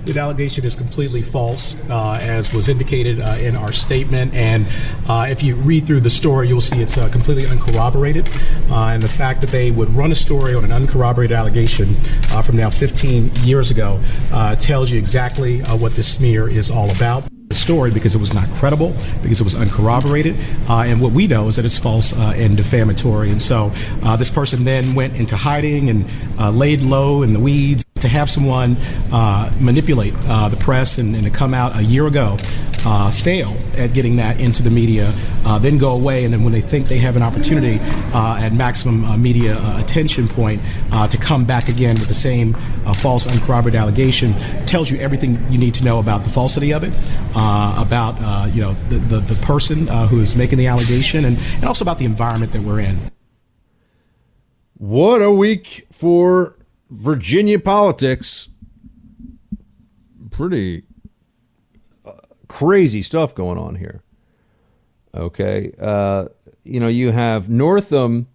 S8: The allegation is completely false, uh, as was indicated uh, in our statement. And uh, if you read through the story, you'll see it's uh, completely uncorroborated. Uh, and the fact that they would run a story on an uncorroborated allegation uh, from now 15 years ago tells you exactly what this smear is all about The story because it was not credible, because it was uncorroborated. Uh, and what we know is that it's false uh, and defamatory. And so uh, this person then went into hiding and laid low in the weeds to have someone uh, manipulate uh, the press and, and, to come out a year ago, uh, fail at getting that into the media, uh, then go away, and then when they think they have an opportunity uh, at maximum uh, media attention point to come back again with the same false, uncorroborated allegation, tells you everything you need to know about the falsity of it, about you know the, the, the person who is making the allegation, and, and also about the environment that we're in.
S2: What a week for Virginia politics, pretty uh, crazy stuff going on here. Okay, uh, you know you have Northam,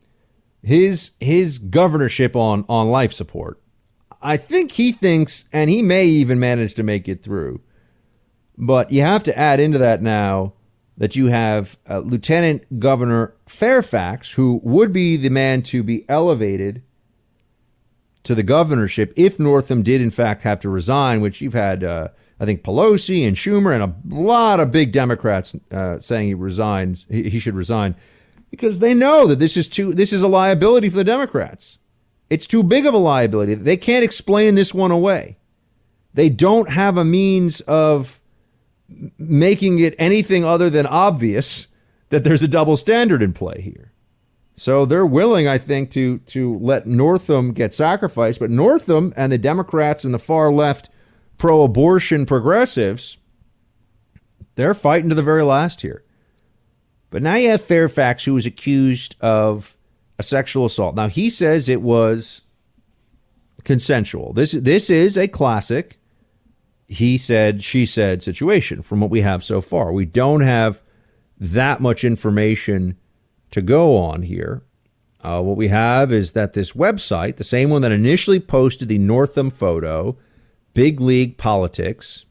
S2: his his governorship on on life support. I think he thinks, and he may even manage to make it through. But you have to add into that now that you have uh, Lieutenant Governor Fairfax, who would be the man to be elevated to the governorship if Northam did in fact have to resign, which you've had, uh, I think Pelosi and Schumer and a lot of big Democrats uh, saying he resigns, he, he should resign, because they know that this is too, this is a liability for the Democrats. It's too big of a liability. They can't explain this one away. They don't have a means of making it anything other than obvious that there's a double standard in play here. So they're willing, I think, to to let Northam get sacrificed. But Northam and the Democrats and the far left pro-abortion progressives, they're fighting to the very last here. But now you have Fairfax, who was accused of a sexual assault. Now he says it was consensual. This this is a classic he said, she said situation from what we have so far. We don't have that much information to go on here. Uh, what we have is that this website, the same one that initially posted the Northam photo, Big League Politics,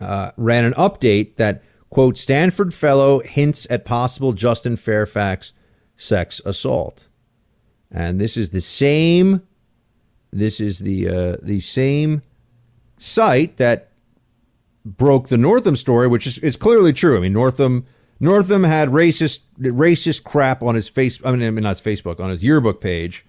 S2: uh, ran an update that, quote, Stanford fellow hints at possible Justin Fairfax sex assault. And this is the same, this is the, uh, the same site that broke the Northam story, which is, is clearly true. I mean, Northam Northam had racist racist crap on his face. I mean, not his Facebook, on his yearbook page,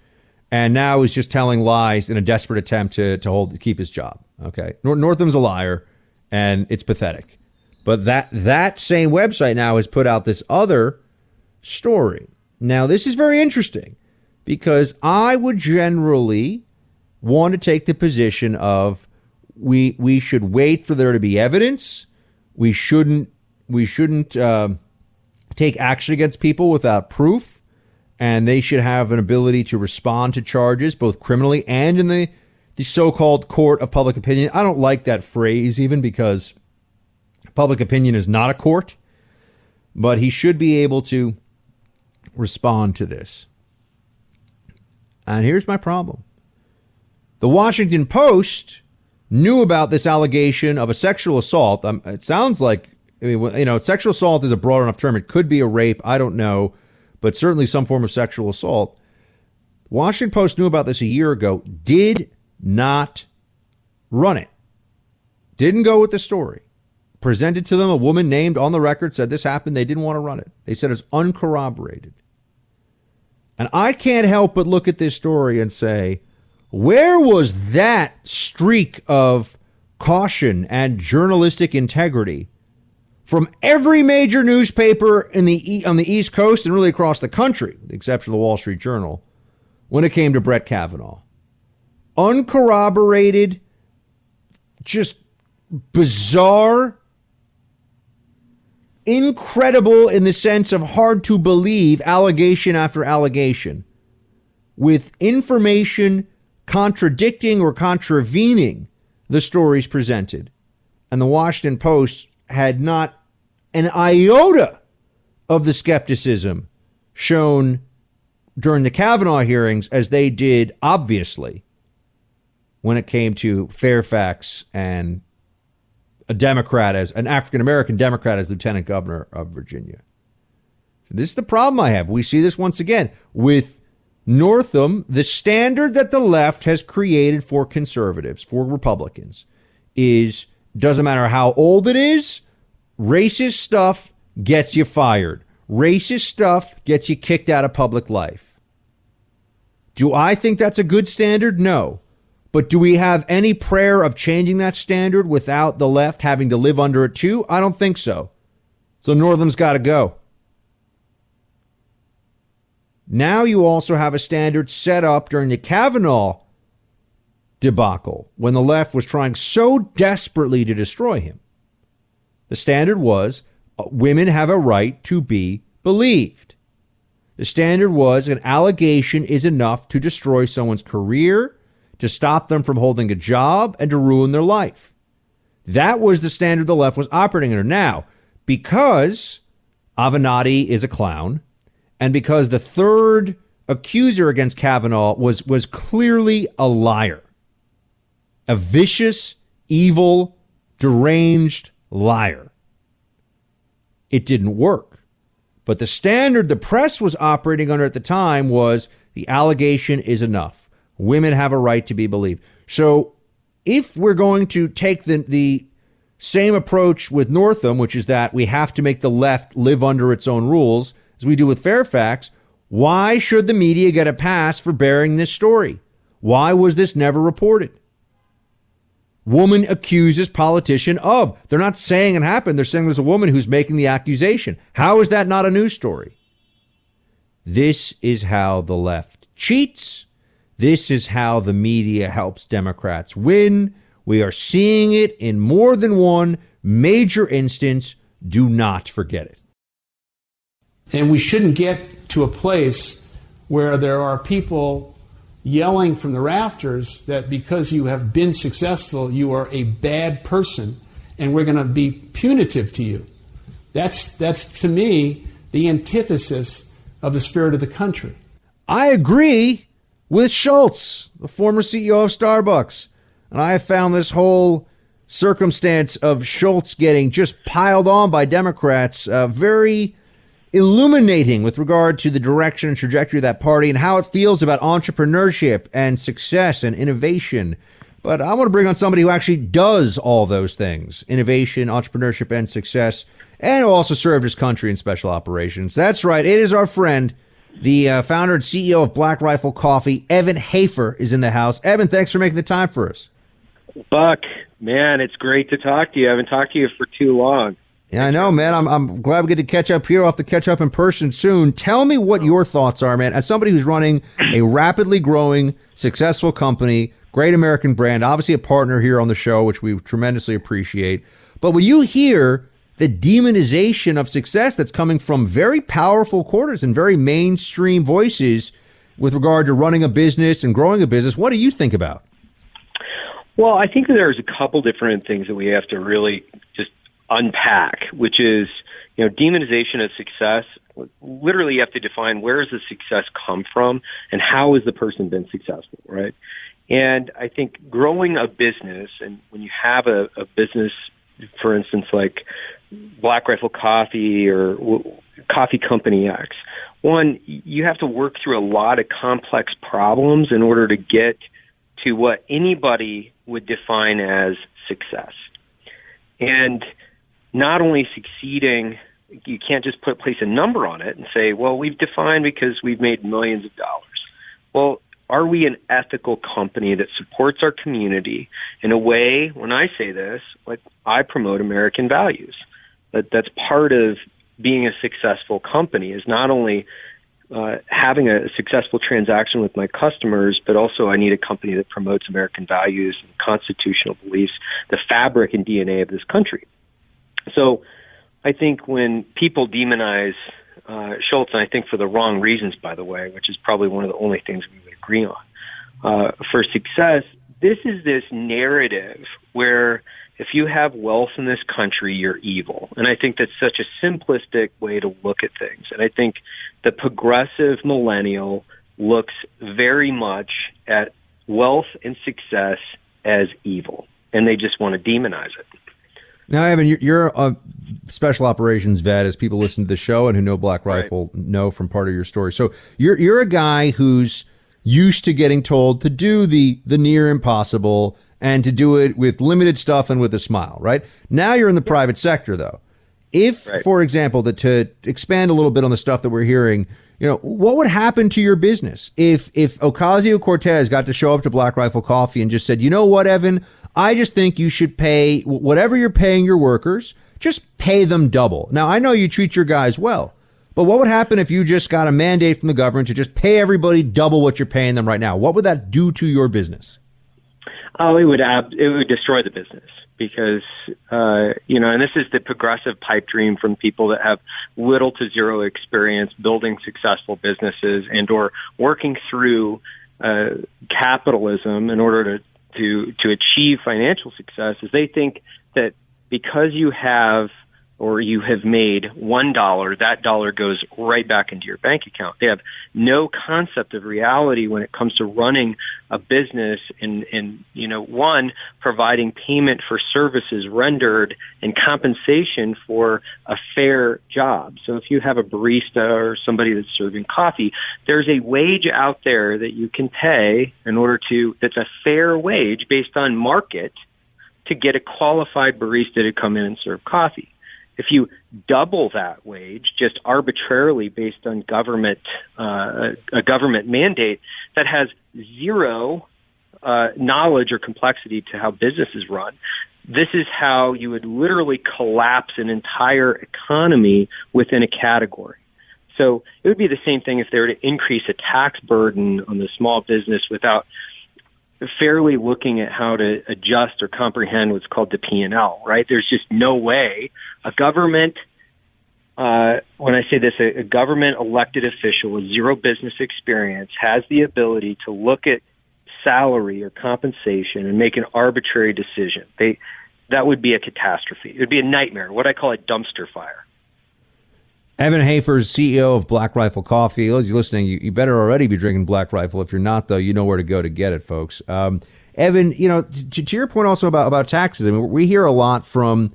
S2: and now he's just telling lies in a desperate attempt to to hold to keep his job. Okay, Northam's a liar, and it's pathetic. But that that same website now has put out this other story. Now, this is very interesting because I would generally want to take the position of we we should wait for there to be evidence. We shouldn't we shouldn't uh, take action against people without proof, and they should have an ability to respond to charges, both criminally and in the, the so called court of public opinion. I don't like that phrase even because public opinion is not a court, but he should be able to respond to this. And here's my problem the Washington Post knew about this allegation of a sexual assault. Um, it sounds like I mean, you know, sexual assault is a broad enough term. It could be a rape. I don't know, but certainly some form of sexual assault. Washington Post knew about this a year ago, did not run it, didn't go with the story. Presented to them a woman named on the record said this happened. They didn't want to run it. They said it's uncorroborated. And I can't help but look at this story and say, where was that streak of caution and journalistic integrity from every major newspaper in the on the East Coast and really across the country, with the exception of the Wall Street Journal, when it came to Brett Kavanaugh. Uncorroborated, just bizarre, incredible in the sense of hard to believe allegation after allegation with information contradicting or contravening the stories presented. And the Washington Post had not an iota of the skepticism shown during the Kavanaugh hearings as they did, obviously, when it came to Fairfax and a Democrat as an African American Democrat as lieutenant governor of Virginia. So this is the problem I have. We see this once again with Northam. The standard that the left has created for conservatives, for Republicans, is doesn't matter how old it is, racist stuff gets you fired. Racist stuff gets you kicked out of public life. Do I think that's a good standard? No. But do we have any prayer of changing that standard without the left having to live under it too? I don't think so. So Northam's got to go. Now you also have a standard set up during the Kavanaugh debacle when the left was trying so desperately to destroy him. The standard was uh, women have a right to be believed. The standard was an allegation is enough to destroy someone's career to stop them from holding a job and to ruin their life. That was the standard the left was operating under. Now, because Avenatti is a clown, and because the third accuser against Kavanaugh was, was clearly a liar, a vicious, evil, deranged liar, it didn't work. But the standard the press was operating under at the time was the allegation is enough women have a right to be believed. So if we're going to take the, the same approach with Northam, which is that we have to make the left live under its own rules, as we do with Fairfax, why should the media get a pass for bearing this story? Why was this never reported? Woman accuses politician of. They're not saying it happened. They're saying there's a woman who's making the accusation. How is that not a news story? This is how the left cheats. This is how the media helps Democrats win. We are seeing it in more than one major instance. Do not forget it.
S16: And we shouldn't get to a place where there are people yelling from the rafters that because you have been successful, you are a bad person and we're going to be punitive to you. That's, that's to me the antithesis of the spirit of the country.
S2: I agree with Schultz, the former CEO of Starbucks. And I have found this whole circumstance of Schultz getting just piled on by Democrats uh, very illuminating with regard to the direction and trajectory of that party and how it feels about entrepreneurship and success and innovation. But I want to bring on somebody who actually does all those things innovation, entrepreneurship, and success, and who also served his country in special operations. That's right, it is our friend, the uh, founder and CEO of Black Rifle Coffee, Evan Hafer, is in the house. Evan, thanks for making the time for us.
S19: Buck, man, it's great to talk to you. I haven't talked to you for too long.
S2: Yeah, I know, man. I'm, I'm glad we get to catch up here. We'll have to catch up in person soon. Tell me what your thoughts are, man. As somebody who's running a rapidly growing, successful company, great American brand, obviously a partner here on the show, which we tremendously appreciate. But when you hear the demonization of success that's coming from very powerful quarters and very mainstream voices with regard to running a business and growing a business. What do you think about?
S19: Well, I think there's a couple different things that we have to really unpack, which is, you know, demonization of success. Literally, you have to define where does the success come from and how has the person been successful, right? And I think growing a business, and when you have a, a business, for instance, like Black Rifle Coffee or Coffee Company X. One, you have to work through a lot of complex problems in order to get to what anybody would define as success. And not only succeeding, you can't just put place a number on it and say, well, we've defined because we've made millions of dollars. Well, are we an ethical company that supports our community in a way, when I say this, like I promote American values? that that's part of being a successful company is not only uh, having a successful transaction with my customers, but also I need a company that promotes American values and constitutional beliefs, the fabric and DNA of this country. So I think when people demonize uh, Schultz, and I think for the wrong reasons, by the way, which is probably one of the only things we would agree on, uh, for success, this is this narrative where if you have wealth in this country, you're evil. And I think that's such a simplistic way to look at things. And I think the progressive millennial looks very much at wealth and success as evil, and they just want to demonize it.
S2: Now, Evan, you're a special operations vet, as people listen to the show and who know Black Rifle right. know from part of your story. So you're you're a guy who's used to getting told to do the the near impossible and to do it with limited stuff and with a smile, right? Now you're in the private sector though. If, right. for example, that to expand a little bit on the stuff that we're hearing, you know, what would happen to your business if if Ocasio Cortez got to show up to Black Rifle Coffee and just said, you know what, Evan, I just think you should pay whatever you're paying your workers, just pay them double. Now I know you treat your guys well. But what would happen if you just got a mandate from the government to just pay everybody double what you're paying them right now? What would that do to your business?
S19: Oh, it would ab- it would destroy the business because uh, you know, and this is the progressive pipe dream from people that have little to zero experience building successful businesses and or working through uh, capitalism in order to to to achieve financial success. Is they think that because you have or you have made one dollar, that dollar goes right back into your bank account. They have no concept of reality when it comes to running a business and, and you know, one, providing payment for services rendered and compensation for a fair job. So if you have a barista or somebody that's serving coffee, there's a wage out there that you can pay in order to, that's a fair wage based on market to get a qualified barista to come in and serve coffee if you double that wage just arbitrarily based on government uh, a government mandate that has zero uh, knowledge or complexity to how business is run, this is how you would literally collapse an entire economy within a category. So it would be the same thing if they were to increase a tax burden on the small business without fairly looking at how to adjust or comprehend what's called the P&L, right? There's just no way a government, uh, when I say this, a, a government elected official with zero business experience has the ability to look at salary or compensation and make an arbitrary decision. They, that would be a catastrophe. It would be a nightmare, what I call a dumpster fire.
S2: Evan Hafer, CEO of Black Rifle Coffee. As you're listening, you, you, better already be drinking Black Rifle. If you're not, though, you know where to go to get it, folks. Um, Evan, you know, to, to, your point also about, about taxes, I mean, we hear a lot from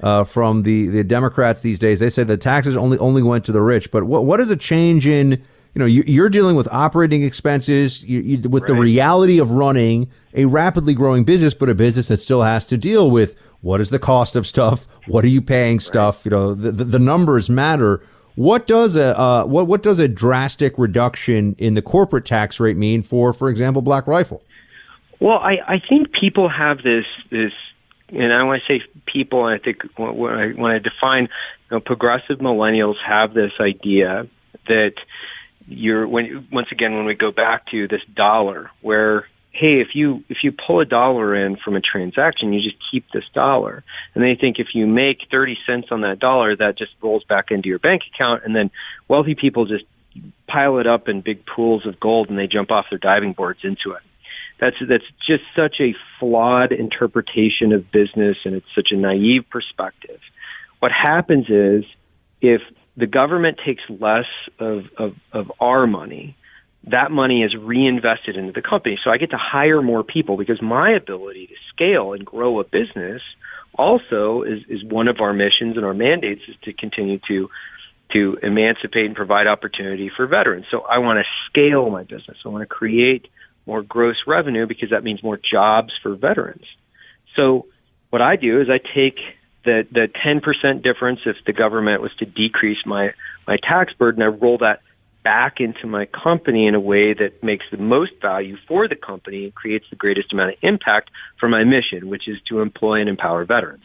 S2: uh, from the, the Democrats these days. They say the taxes only only went to the rich. But what what is a change in you know you, are dealing with operating expenses you, you, with right. the reality of running a rapidly growing business, but a business that still has to deal with what is the cost of stuff, what are you paying stuff. You know the, the, the numbers matter. What does a uh, what what does a drastic reduction in the corporate tax rate mean for, for example, Black Rifle?
S19: Well, I, I think people have this this and I want to say people, I think when I, when I define you know, progressive millennials have this idea that you're when once again when we go back to this dollar where hey if you if you pull a dollar in from a transaction you just keep this dollar. And they think if you make 30 cents on that dollar that just rolls back into your bank account. And then wealthy people just pile it up in big pools of gold and they jump off their diving boards into it. That's that's just such a flawed interpretation of business and it's such a naive perspective. What happens is if the government takes less of, of, of our money, that money is reinvested into the company. So I get to hire more people because my ability to scale and grow a business also is, is one of our missions and our mandates is to continue to to emancipate and provide opportunity for veterans. So I want to scale my business. I want to create more gross revenue because that means more jobs for veterans. So what I do is I take the the 10% difference if the government was to decrease my my tax burden, I roll that back into my company in a way that makes the most value for the company and creates the greatest amount of impact for my mission, which is to employ and empower veterans.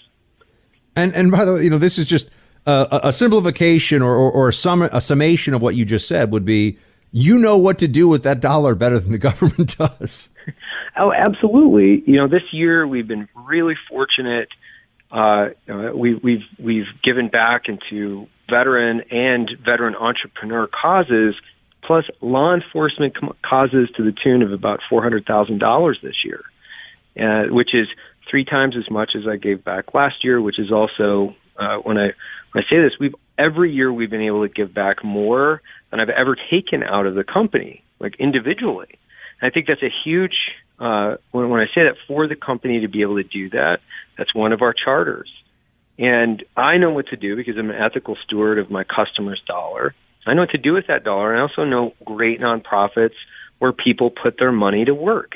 S2: And and by the way, you know, this is just a, a simplification or, or, or a, sum, a summation of what you just said would be you know what to do with that dollar better than the government does.
S19: Oh, absolutely. You know, this year we've been really fortunate uh, we, we've we've given back into veteran and veteran entrepreneur causes, plus law enforcement causes to the tune of about four hundred thousand dollars this year, uh, which is three times as much as I gave back last year. Which is also uh, when I when I say this, we've every year we've been able to give back more than I've ever taken out of the company, like individually. And I think that's a huge uh, when, when I say that for the company to be able to do that, that's one of our charters. And I know what to do because I'm an ethical steward of my customer's dollar. I know what to do with that dollar. And I also know great nonprofits where people put their money to work.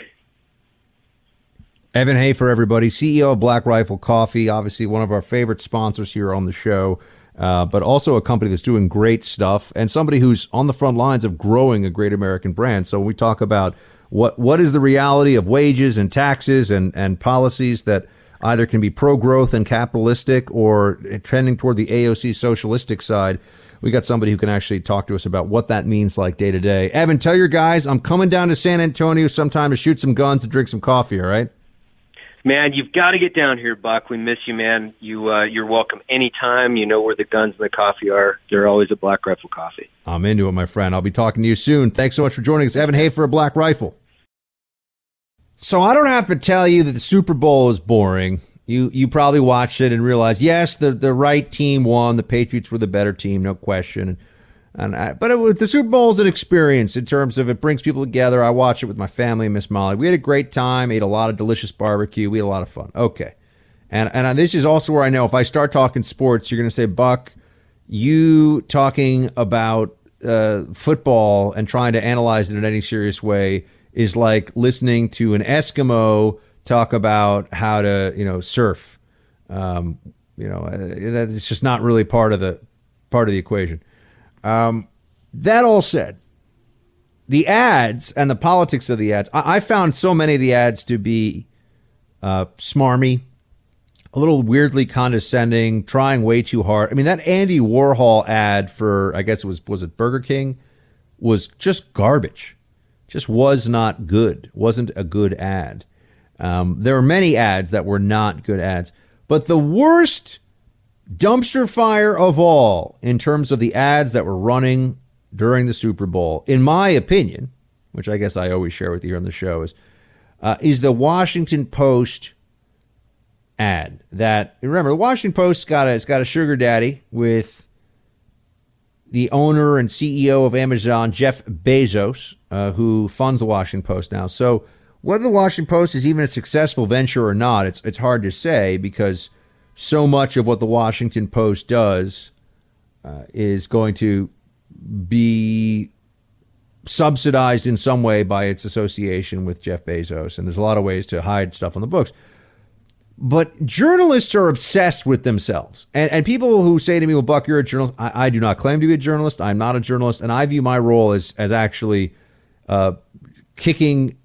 S2: Evan Hafer everybody, CEO of Black Rifle Coffee, obviously one of our favorite sponsors here on the show, uh, but also a company that's doing great stuff and somebody who's on the front lines of growing a great American brand. So when we talk about what what is the reality of wages and taxes and, and policies that either can be pro growth and capitalistic or trending toward the AOC socialistic side. We got somebody who can actually talk to us about what that means like day to day. Evan, tell your guys I'm coming down to San Antonio sometime to shoot some guns and drink some coffee, all right?
S19: Man, you've got to get down here, Buck. We miss you, man. You uh, you're welcome anytime. You know where the guns and the coffee are. They're always at Black Rifle Coffee.
S2: I'm into it, my friend. I'll be talking to you soon. Thanks so much for joining us, Evan Hafer a Black Rifle. So I don't have to tell you that the Super Bowl is boring. You you probably watched it and realized yes, the the right team won. The Patriots were the better team, no question. And I, but it, the Super Bowl is an experience in terms of it brings people together. I watch it with my family and Miss Molly. We had a great time. Ate a lot of delicious barbecue. We had a lot of fun. Okay, and and this is also where I know if I start talking sports, you're going to say Buck, you talking about uh, football and trying to analyze it in any serious way is like listening to an Eskimo talk about how to, you know, surf. Um, you know, it's just not really part of the part of the equation. Um, that all said, the ads and the politics of the ads, I, I found so many of the ads to be uh, smarmy, a little weirdly condescending, trying way too hard. I mean, that Andy Warhol ad for, I guess it was, was it Burger King, was just garbage just was not good, wasn't a good ad. Um, there were many ads that were not good ads. But the worst dumpster fire of all in terms of the ads that were running during the Super Bowl, in my opinion, which I guess I always share with you on the show, is, uh, is the Washington Post ad. That remember, the Washington Post got a, it's got a sugar daddy with the owner and CEO of Amazon, Jeff Bezos, uh, who funds the Washington Post now. So whether the Washington Post is even a successful venture or not, it's it's hard to say because so much of what the Washington Post does uh, is going to be subsidized in some way by its association with Jeff Bezos, and there's a lot of ways to hide stuff on the books but journalists are obsessed with themselves. And, and people who say to me, well, Buck, you're a journalist. I, I, do not claim to be a journalist. I'm not a journalist. And I view my role as, as actually uh, kicking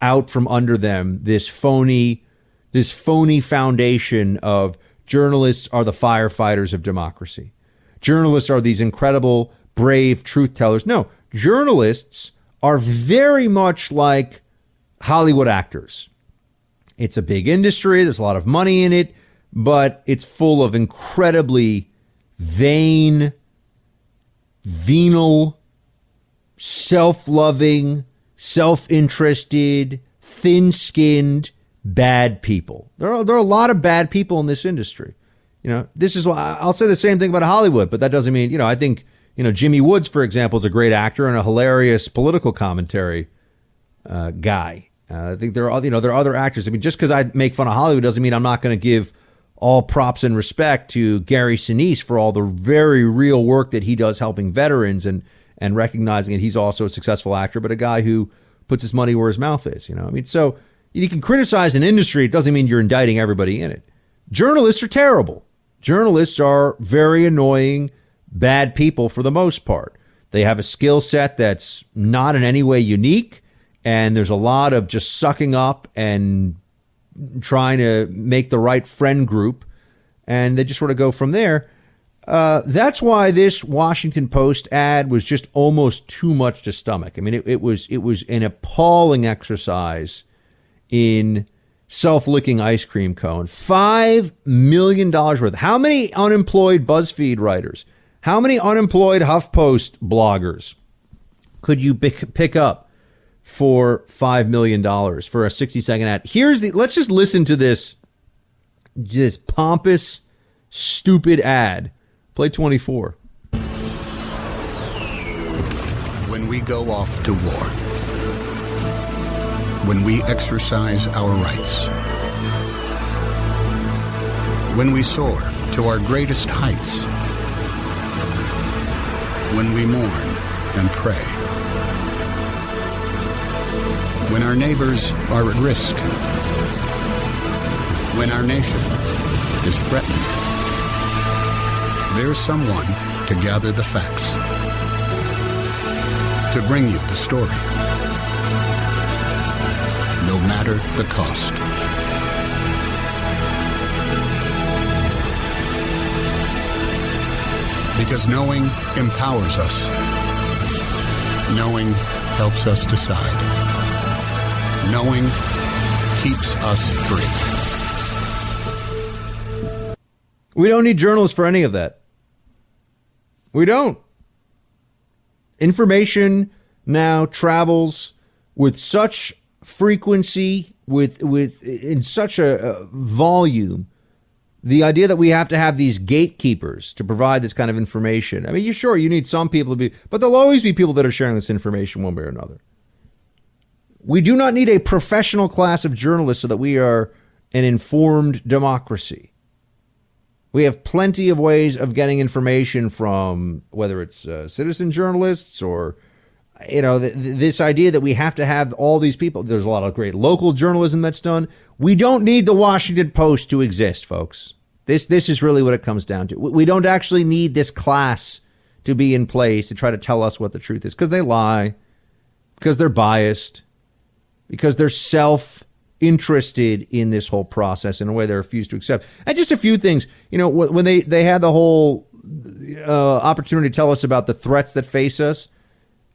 S2: out from under them this phony, this phony foundation of journalists are the firefighters of democracy. Journalists are these incredible, brave truth tellers. No, journalists are very much like Hollywood actors it's a big industry, there's a lot of money in it, but it's full of incredibly vain, venal, self loving, self interested, thin skinned, bad people. There are, there are a lot of bad people in this industry. You know, this is why I'll say the same thing about Hollywood, but that doesn't mean, you know, I think, you know, Jimmy Woods, for example, is a great actor and a hilarious political commentary uh, guy. Uh, I think there are you know there are other actors. I mean, just because I make fun of Hollywood doesn't mean I'm not going to give all props and respect to Gary Sinise for all the very real work that he does helping veterans and and recognizing that he's also a successful actor, but a guy who puts his money where his mouth is. You know, I mean, so you can criticize an industry. It doesn't mean you're indicting everybody in it. Journalists are terrible. Journalists are very annoying, bad people for the most part. They have a skill set that's not in any way unique and there's a lot of just sucking up and trying to make the right friend group, and they just sort of go from there. Uh, that's why this Washington Post ad was just almost too much to stomach. I mean, it, it was it was an appalling exercise in self licking ice cream cone. $5 million worth. How many unemployed BuzzFeed writers? How many unemployed HuffPost bloggers could you pick up for $5 million for a 60 second ad? Here's the, let's just listen to this, just pompous, stupid ad. Play 24.
S20: When we go off to war, when we exercise our rights, when we soar to our greatest heights, when we mourn and pray, when our neighbors are at risk, when our nation is threatened, there's someone to gather the facts, to bring you the story, no matter the cost. Because knowing empowers us. Knowing helps us decide. Knowing keeps us free.
S2: We don't need journalists for any of that. We don't. Information now travels with such frequency, with with in such a, a volume the idea that we have to have these gatekeepers to provide this kind of information. I mean, you sure you need some people to be, but there'll always be people that are sharing this information one way or another. We do not need a professional class of journalists so that we are an informed democracy. We have plenty of ways of getting information from whether it's uh, citizen journalists or you know th- this idea that we have to have all these people. There's a lot of great local journalism that's done. We don't need the Washington Post to exist, folks. This this is really what it comes down to. We don't actually need this class to be in place to try to tell us what the truth is because they lie, because they're biased, because they're self interested in this whole process in a way they refuse to accept. And just a few things, you know, when they they had the whole uh, opportunity to tell us about the threats that face us,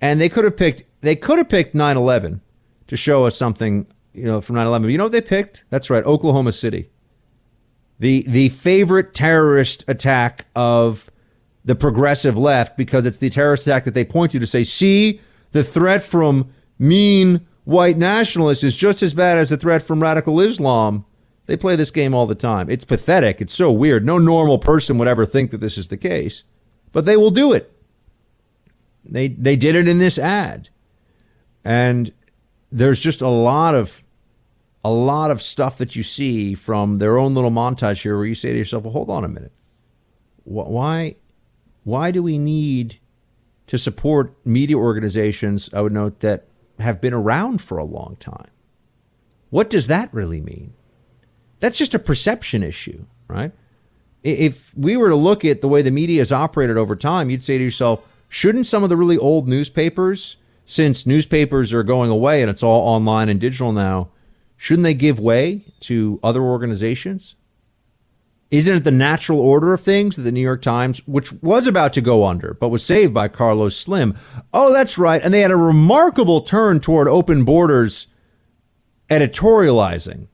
S2: and they could have picked they could have picked 9/11 to show us something you know, from 9/11. You know what they picked? That's right, Oklahoma City. The the favorite terrorist attack of the progressive left because it's the terrorist attack that they point to to say, "See, the threat from mean white nationalists is just as bad as the threat from radical Islam." They play this game all the time. It's pathetic. It's so weird. No normal person would ever think that this is the case, but they will do it. They they did it in this ad. And there's just a lot of a lot of stuff that you see from their own little montage here where you say to yourself, well, hold on a minute. Why, why do we need to support media organizations, I would note, that have been around for a long time? What does that really mean? That's just a perception issue, right? If we were to look at the way the media has operated over time, you'd say to yourself, shouldn't some of the really old newspapers, since newspapers are going away and it's all online and digital now, Shouldn't they give way to other organizations? Isn't it the natural order of things that the New York Times, which was about to go under, but was saved by Carlos Slim? Oh, that's right. And they had a remarkable turn toward open borders editorializing.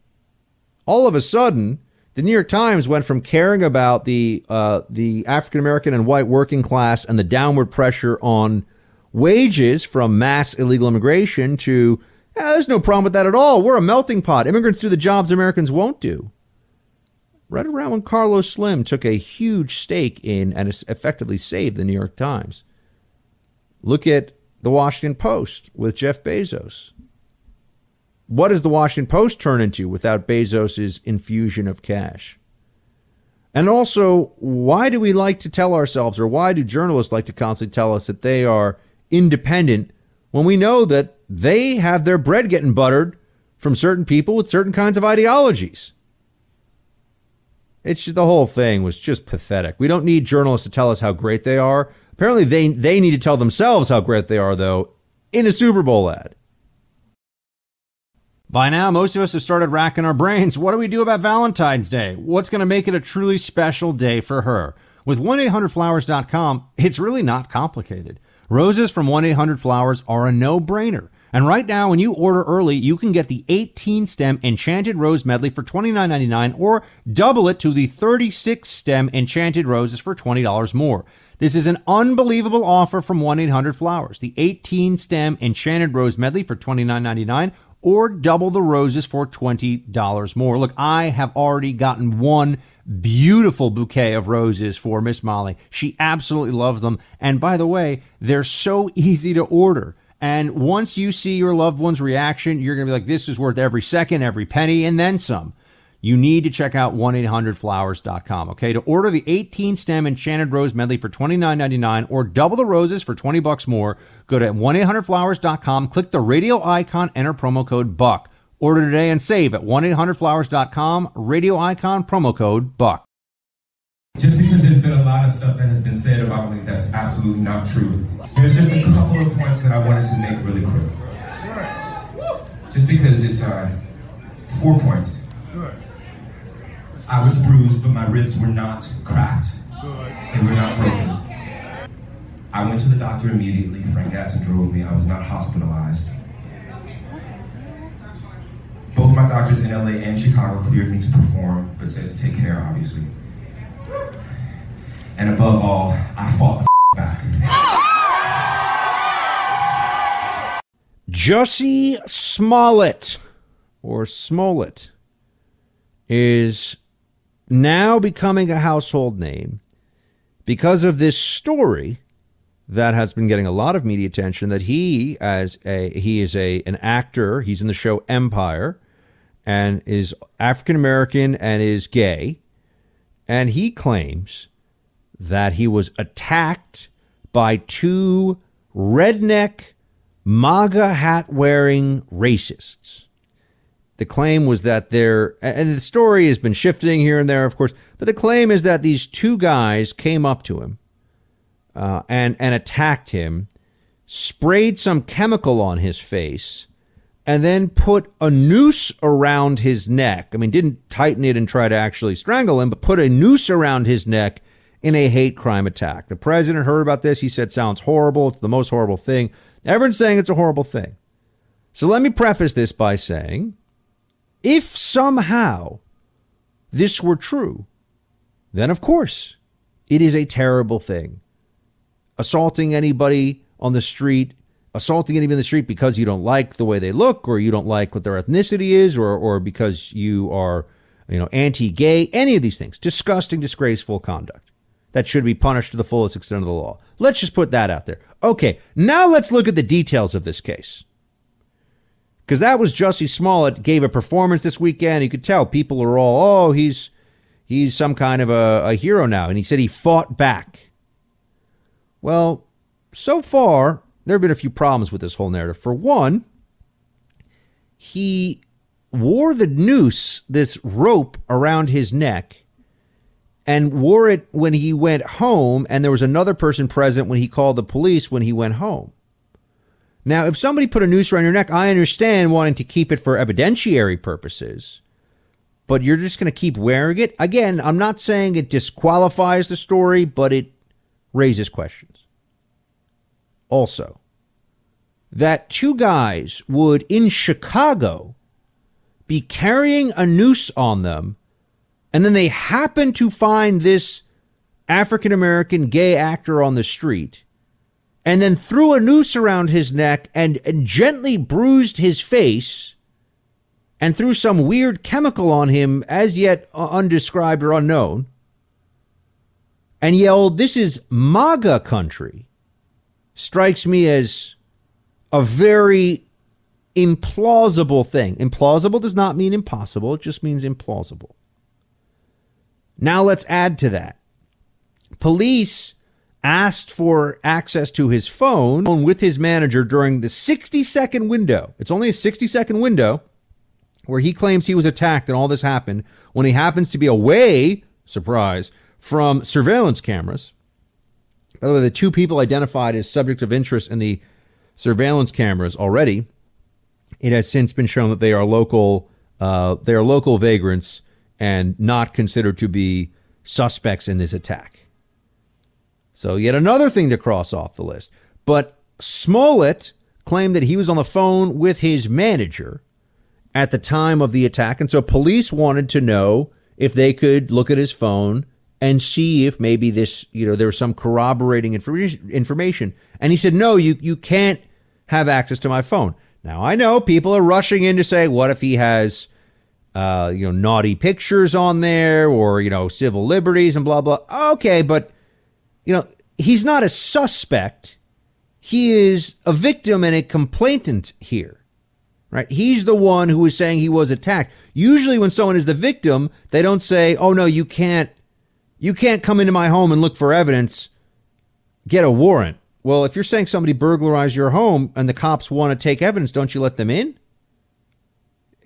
S2: All of a sudden, the New York Times went from caring about the uh, the African American and white working class and the downward pressure on wages from mass illegal immigration to yeah, there's no problem with that at all. We're a melting pot. Immigrants do the jobs Americans won't do. Right around when Carlos Slim took a huge stake in and effectively saved the New York Times. Look at the Washington Post with Jeff Bezos. What does the Washington Post turn into without Bezos' infusion of cash? And also, why do we like to tell ourselves, or why do journalists like to constantly tell us that they are independent when we know that they have their bread getting buttered from certain people with certain kinds of ideologies. It's just, the whole thing was just pathetic. We don't need journalists to tell us how great they are. Apparently, they they need to tell themselves how great they are, though, in a Super Bowl ad. By now, most of us have started racking our brains. What do we do about Valentine's Day? What's going to make it a truly special day for her? With 1 800flowers.com, it's really not complicated. Roses from 1 800 Flowers are a no brainer. And right now, when you order early, you can get the 18 stem Enchanted Rose Medley for $29.99 or double it to the 36 stem Enchanted Roses for $20 more. This is an unbelievable offer from 1 800 Flowers. The 18 stem Enchanted Rose Medley for $29.99 or double the roses for $20 more. Look, I have already gotten one beautiful bouquet of roses for Miss Molly. She absolutely loves them. And by the way, they're so easy to order. And once you see your loved one's reaction, you're going to be like, this is worth every second, every penny, and then some. You need to check out 1-800-Flowers.com, okay? To order the 18-stem Enchanted Rose Medley for $29.99 or double the roses for 20 bucks more, go to 1-800-Flowers.com, click the radio icon, enter promo code BUCK. Order today and save at 1-800-Flowers.com, radio icon, promo code BUCK.
S21: Just because there's been a lot of stuff that has been said about me that's absolutely not true. There's just a couple of points that I wanted to make really quick. Just because it's uh, four points. I was bruised, but my ribs were not cracked. They were not broken. I went to the doctor immediately. Frank Gatson drove me. I was not hospitalized. Both my doctors in LA and Chicago cleared me to perform, but said to take care, obviously. And above all, I fought the back.
S2: Jussie Smollett, or Smollett, is now becoming a household name because of this story that has been getting a lot of media attention that he as a he is a an actor. He's in the show empire and is african american and is gay. And he claims that he was attacked by two redneck maga hat wearing racists the claim was that there, and the story has been shifting here and there, of course, but the claim is that these two guys came up to him uh, and and attacked him, sprayed some chemical on his face, and then put a noose around his neck. I mean, didn't tighten it and try to actually strangle him, but put a noose around his neck in a hate crime attack. The president heard about this. He said, "Sounds horrible. It's the most horrible thing." Everyone's saying it's a horrible thing. So let me preface this by saying if somehow this were true, then of course it is a terrible thing. Assaulting anybody on the street, assaulting anybody in the street because you don't like the way they look or you don't like what their ethnicity is or, or because you are, you know, anti-gay, any of these things. Disgusting, disgraceful conduct that should be punished to the fullest extent of the law. Let's just put that out there. Okay, now let's look at the details of this case because that was Jussie Smollett gave a performance this weekend. You could tell people are all, oh, he's he's some kind of a, a hero now, and he said he fought back. Well, so far there have been a few problems with this whole narrative. For one, he wore the noose, this rope around his neck, and wore it when he went home, and there was another person present when he called the police when he went home. Now, if somebody put a noose around your neck, I understand wanting to keep it for evidentiary purposes, but you're just going to keep wearing it. Again, I'm not saying it disqualifies the story, but it raises questions. Also, that two guys would in Chicago be carrying a noose on them, and then they happen to find this African American gay actor on the street and then threw a noose around his neck and, and gently bruised his face and threw some weird chemical on him as yet undescribed or unknown and yelled, This is MAGA country, strikes me as a very implausible thing. Implausible does not mean impossible, it just means implausible. Now let's add to that. Police asked for access to his phone with his manager during the 60 second window. It's only a 60 second window where he claims he was attacked and all this happened when he happens to be away, surprise, from surveillance cameras. By the way, the two people identified as subjects of interest in the surveillance cameras already, it has since been shown that they are local. Uh, they are local vagrants and not considered to be suspects in this attack. So, yet another thing to cross off the list. But Smollett claimed that he was on the phone with his manager at the time of the attack. And so police wanted to know if they could look at his phone and see if maybe this, you know, there was some corroborating information. And he said, no, you, you can't have access to my phone. Now, I know people are rushing in to say, what if he has, uh, you know, naughty pictures on there or, you know, civil liberties and blah, blah. Okay, but, you know, he's not a suspect. He is a victim and a complainant here right? He's the one who is saying he was attacked. Usually when someone is the victim, they don't say, "Oh no, you can't you can't come into my home and look for evidence. Get a warrant." Well, if you're saying somebody burglarized your home and the cops want to take evidence, don't you let them in?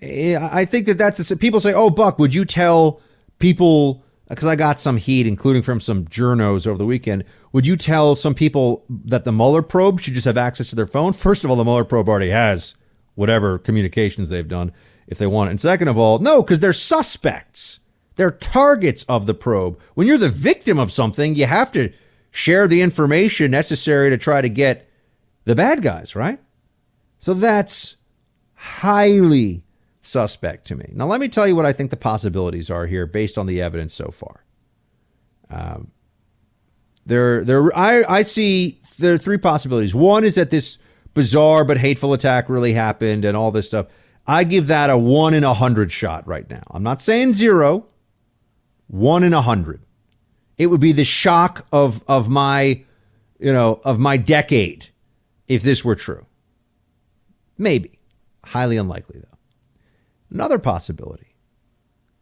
S2: Eh, I think that that's a, people say, "Oh, Buck, would you tell people?" Because I got some heat, including from some journos over the weekend. Would you tell some people that the Mueller probe should just have access to their phone? First of all, the Mueller probe already has whatever communications they've done if they want it. And second of all, no, because they're suspects. They're targets of the probe. When you're the victim of something, you have to share the information necessary to try to get the bad guys, right? So that's highly suspect to me. Now, let me tell you what I think the possibilities are here based on the evidence so far. Um, there, there, I, I see there are three possibilities. One is that this bizarre but hateful attack really happened and all this stuff. I give that a one in a hundred shot right now. I'm not saying zero, one in a hundred. It would be the shock of of my, you know, of my decade if this were true. Maybe. Highly unlikely though. Another possibility.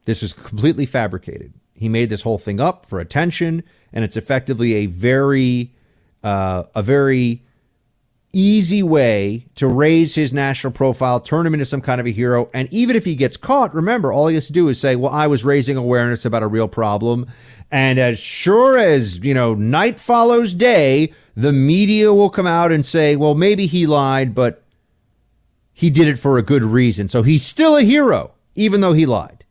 S2: This was completely fabricated. He made this whole thing up for attention, and it's effectively a very, uh, a very easy way to raise his national profile, turn him into some kind of a hero. And even if he gets caught, remember, all he has to do is say, Well, I was raising awareness about a real problem. And as sure as, you know, night follows day, the media will come out and say, Well, maybe he lied, but he did it for a good reason. So he's still a hero, even though he lied.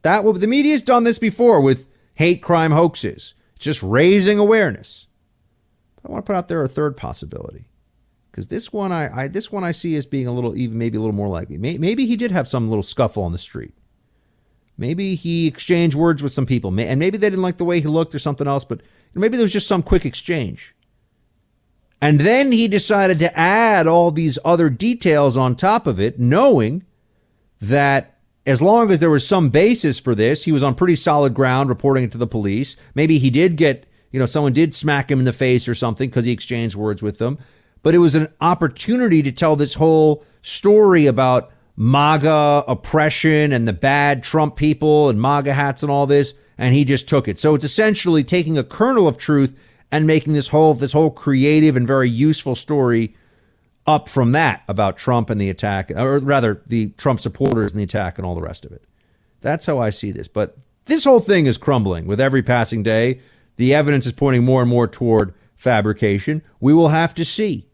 S2: That the media's done this before with hate crime hoaxes. Just raising awareness. But I want to put out there a third possibility because this one I, I, this one I see as being a little even maybe a little more likely. Maybe he did have some little scuffle on the street. Maybe he exchanged words with some people, and maybe they didn't like the way he looked or something else. But maybe there was just some quick exchange. And then he decided to add all these other details on top of it, knowing that as long as there was some basis for this, he was on pretty solid ground reporting it to the police. Maybe he did get, you know, someone did smack him in the face or something because he exchanged words with them but it was an opportunity to tell this whole story about MAGA oppression and the bad Trump people and MAGA hats and all this, and he just took it. So it's essentially taking a kernel of truth and making this whole this whole creative and very useful story up from that about Trump and the attack, or rather the Trump supporters and the attack and all the rest of it. That's how I see this. But this whole thing is crumbling with every passing day. The evidence is pointing more and more toward fabrication. We will have to see.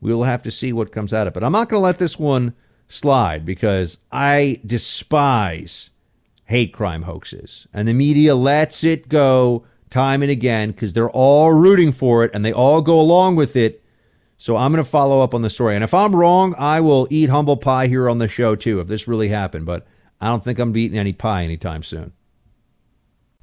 S2: We will have to see what comes out of it. I'm not going to let this one slide because I despise hate crime hoaxes. And the media lets it go time and again because they're all rooting for it and they all go along with it. So I'm going to follow up on the story. And if I'm wrong, I will eat humble pie here on the show too if this really happened. But I don't think I'm eating any pie anytime soon.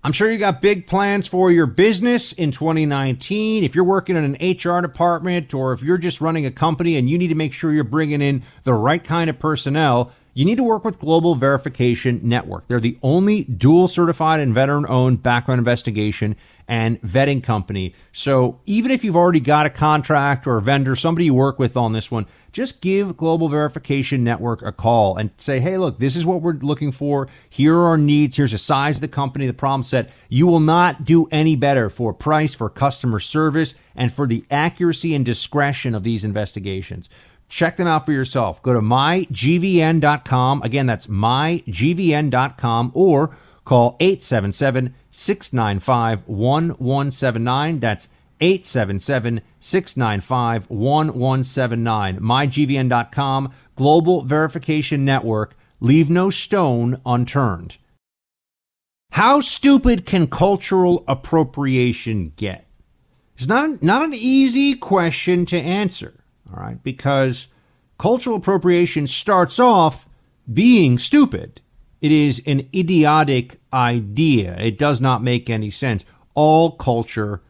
S2: I'm sure you got big plans for your business in 2019. If you're working in an HR department or if you're just running a company and you need to make sure you're bringing in the right kind of personnel, you need to work with Global Verification Network. They're the only dual certified and veteran owned background investigation and vetting company. So even if you've already got a contract or a vendor, somebody you work with on this one, just give Global Verification Network a call and say, hey, look, this is what we're looking for. Here are our needs. Here's the size of the company, the problem set. You will not do any better for price, for customer service, and for the accuracy and discretion of these investigations. Check them out for yourself. Go to mygvn.com. Again, that's mygvn.com or call 877 695 1179. That's 877 695 1179. MyGVN.com, Global Verification Network. Leave no stone unturned. How stupid can cultural appropriation get? It's not, not an easy question to answer. All right, because cultural appropriation starts off being stupid. It is an idiotic idea. It does not make any sense. All culture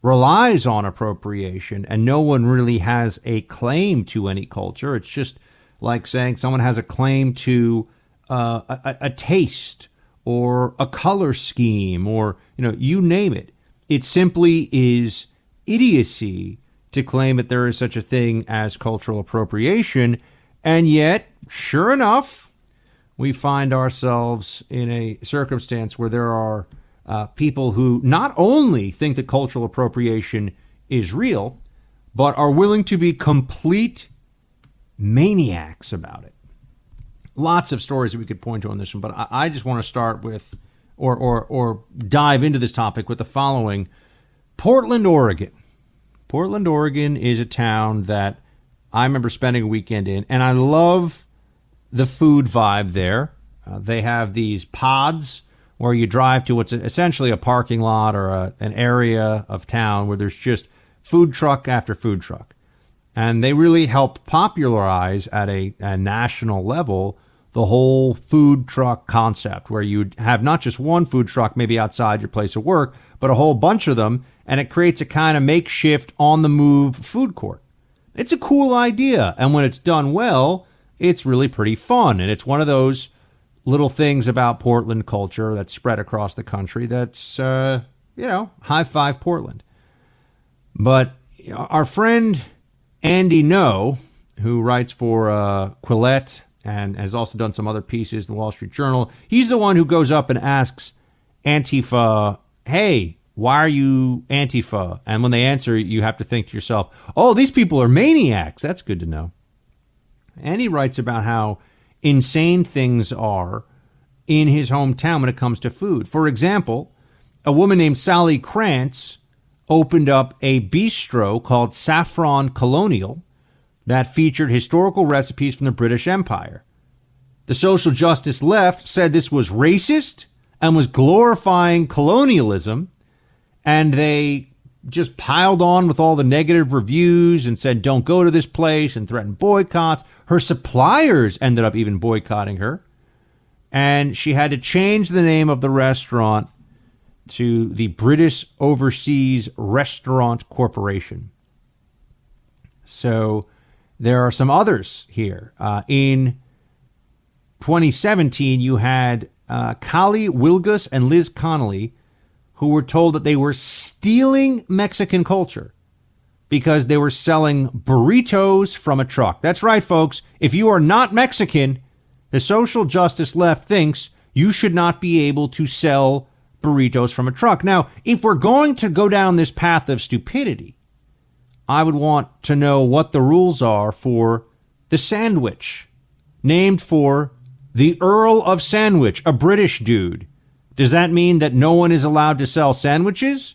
S2: relies on appropriation, and no one really has a claim to any culture. It's just like saying someone has a claim to uh, a, a taste or a color scheme or you know you name it. It simply is idiocy to claim that there is such a thing as cultural appropriation, and yet, sure enough, we find ourselves in a circumstance where there are uh, people who not only think that cultural appropriation is real, but are willing to be complete maniacs about it. Lots of stories that we could point to on this one, but I, I just want to start with, or, or, or dive into this topic with the following Portland, Oregon. Portland, Oregon is a town that I remember spending a weekend in, and I love the food vibe there. Uh, they have these pods where you drive to what's essentially a parking lot or a, an area of town where there's just food truck after food truck. And they really help popularize at a, a national level the whole food truck concept, where you'd have not just one food truck, maybe outside your place of work, but a whole bunch of them. And it creates a kind of makeshift on the move food court. It's a cool idea. And when it's done well, it's really pretty fun. And it's one of those little things about Portland culture that's spread across the country that's, uh, you know, high five Portland. But our friend Andy Ngo, who writes for uh, Quillette and has also done some other pieces in the Wall Street Journal, he's the one who goes up and asks Antifa, hey, why are you Antifa? And when they answer, you have to think to yourself, oh, these people are maniacs. That's good to know. And he writes about how insane things are in his hometown when it comes to food. For example, a woman named Sally Krantz opened up a bistro called Saffron Colonial that featured historical recipes from the British Empire. The social justice left said this was racist and was glorifying colonialism, and they just piled on with all the negative reviews and said, don't go to this place and threatened boycotts. Her suppliers ended up even boycotting her. And she had to change the name of the restaurant to the British Overseas Restaurant Corporation. So there are some others here. Uh, in 2017, you had uh, Kali Wilgus and Liz Connolly who were told that they were stealing Mexican culture because they were selling burritos from a truck. That's right, folks. If you are not Mexican, the social justice left thinks you should not be able to sell burritos from a truck. Now, if we're going to go down this path of stupidity, I would want to know what the rules are for the sandwich, named for the Earl of Sandwich, a British dude does that mean that no one is allowed to sell sandwiches?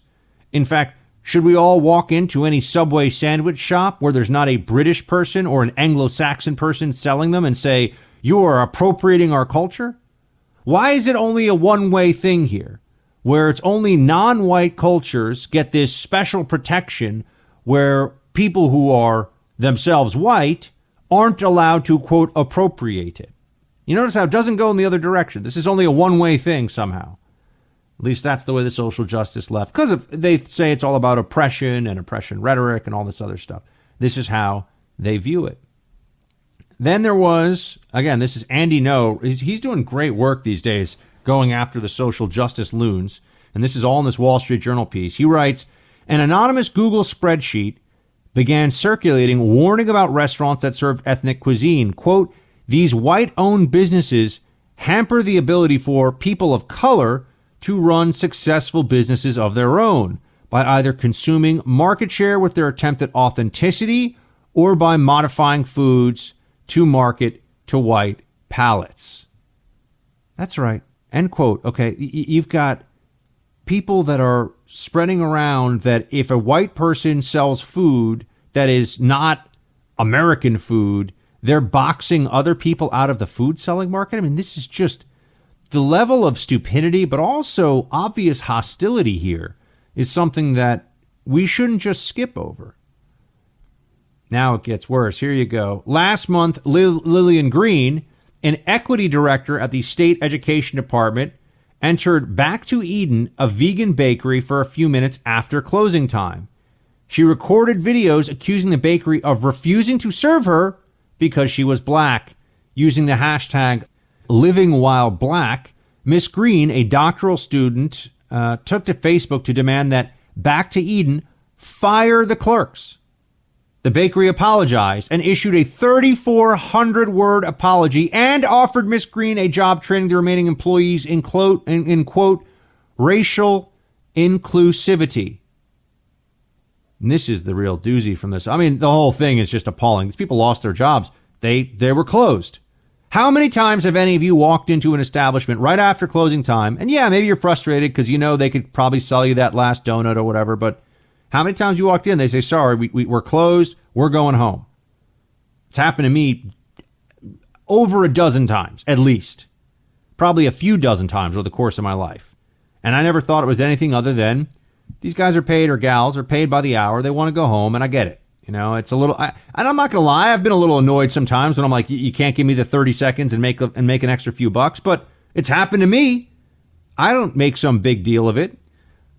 S2: In fact, should we all walk into any Subway sandwich shop where there's not a British person or an Anglo Saxon person selling them and say, You are appropriating our culture? Why is it only a one way thing here, where it's only non white cultures get this special protection where people who are themselves white aren't allowed to, quote, appropriate it? You notice how it doesn't go in the other direction. This is only a one way thing somehow. At least that's the way the social justice left. Because they say it's all about oppression and oppression rhetoric and all this other stuff. This is how they view it. Then there was, again, this is Andy Ngo. He's, he's doing great work these days going after the social justice loons. And this is all in this Wall Street Journal piece. He writes An anonymous Google spreadsheet began circulating warning about restaurants that served ethnic cuisine. Quote, these white owned businesses hamper the ability for people of color to run successful businesses of their own by either consuming market share with their attempt at authenticity or by modifying foods to market to white palates. That's right. End quote. Okay, you've got people that are spreading around that if a white person sells food that is not American food, they're boxing other people out of the food selling market. I mean, this is just the level of stupidity, but also obvious hostility here is something that we shouldn't just skip over. Now it gets worse. Here you go. Last month, Lil- Lillian Green, an equity director at the state education department, entered Back to Eden, a vegan bakery, for a few minutes after closing time. She recorded videos accusing the bakery of refusing to serve her because she was black. Using the hashtag living while black, Miss Green, a doctoral student, uh, took to Facebook to demand that Back to Eden fire the clerks. The bakery apologized and issued a 3,400 word apology and offered Miss Green a job training the remaining employees in quote, in, in quote racial inclusivity. And this is the real doozy from this. I mean, the whole thing is just appalling. These people lost their jobs. They they were closed. How many times have any of you walked into an establishment right after closing time? And yeah, maybe you're frustrated because you know they could probably sell you that last donut or whatever, but how many times you walked in, they say, sorry, we, we, we're closed, we're going home. It's happened to me over a dozen times, at least. Probably a few dozen times over the course of my life. And I never thought it was anything other than these guys are paid or gals are paid by the hour. They want to go home, and I get it. You know, it's a little, I, and I'm not to lie, I've been a little annoyed sometimes when I'm like, you can't give me the 30 seconds and make, a, and make an extra few bucks, but it's happened to me. I don't make some big deal of it.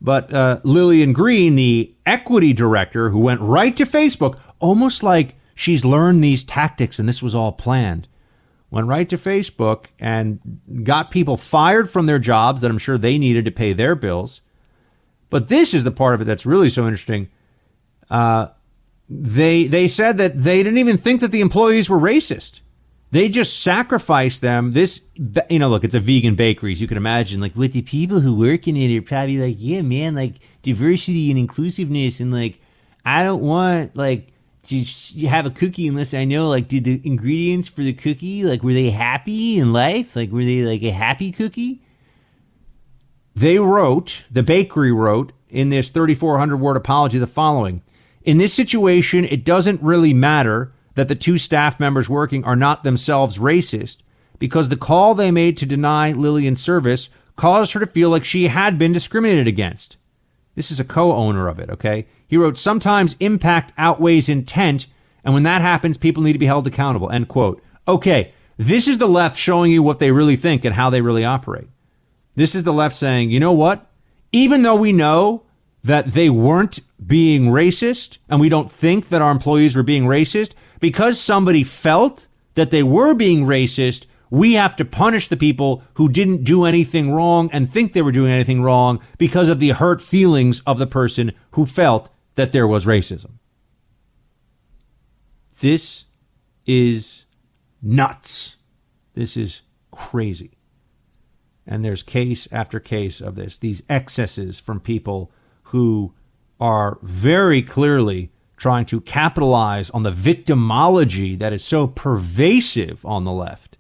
S2: But uh, Lillian Green, the equity director, who went right to Facebook, almost like she's learned these tactics and this was all planned, went right to Facebook and got people fired from their jobs that I'm sure they needed to pay their bills. But this is the part of it that's really so interesting. Uh, they they said that they didn't even think that the employees were racist. They just sacrificed them. This, you know, look, it's a vegan bakery. So you can imagine, like, with the people who work in it are probably like, yeah, man, like diversity and inclusiveness, and like, I don't want like to have a cookie unless I know, like, did the ingredients for the cookie, like, were they happy in life? Like, were they like a happy cookie? They wrote, the bakery wrote in this 3,400 word apology the following In this situation, it doesn't really matter that the two staff members working are not themselves racist because the call they made to deny Lillian service caused her to feel like she had been discriminated against. This is a co owner of it, okay? He wrote, Sometimes impact outweighs intent, and when that happens, people need to be held accountable. End quote. Okay, this is the left showing you what they really think and how they really operate. This is the left saying, you know what? Even though we know that they weren't being racist and we don't think that our employees were being racist, because somebody felt that they were being racist, we have to punish the people who didn't do anything wrong and think they were doing anything wrong because of the hurt feelings of the person who felt that there was racism. This is nuts. This is crazy. And there's case after case of this, these excesses from people who are very clearly trying to capitalize on the victimology that is so pervasive on the left.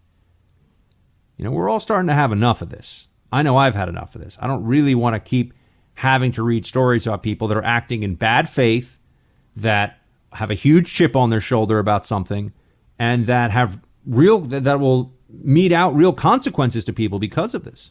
S2: You know, we're all starting to have enough of this. I know I've had enough of this. I don't really want to keep having to read stories about people that are acting in bad faith, that have a huge chip on their shoulder about something, and that have real that will mete out real consequences to people because of this.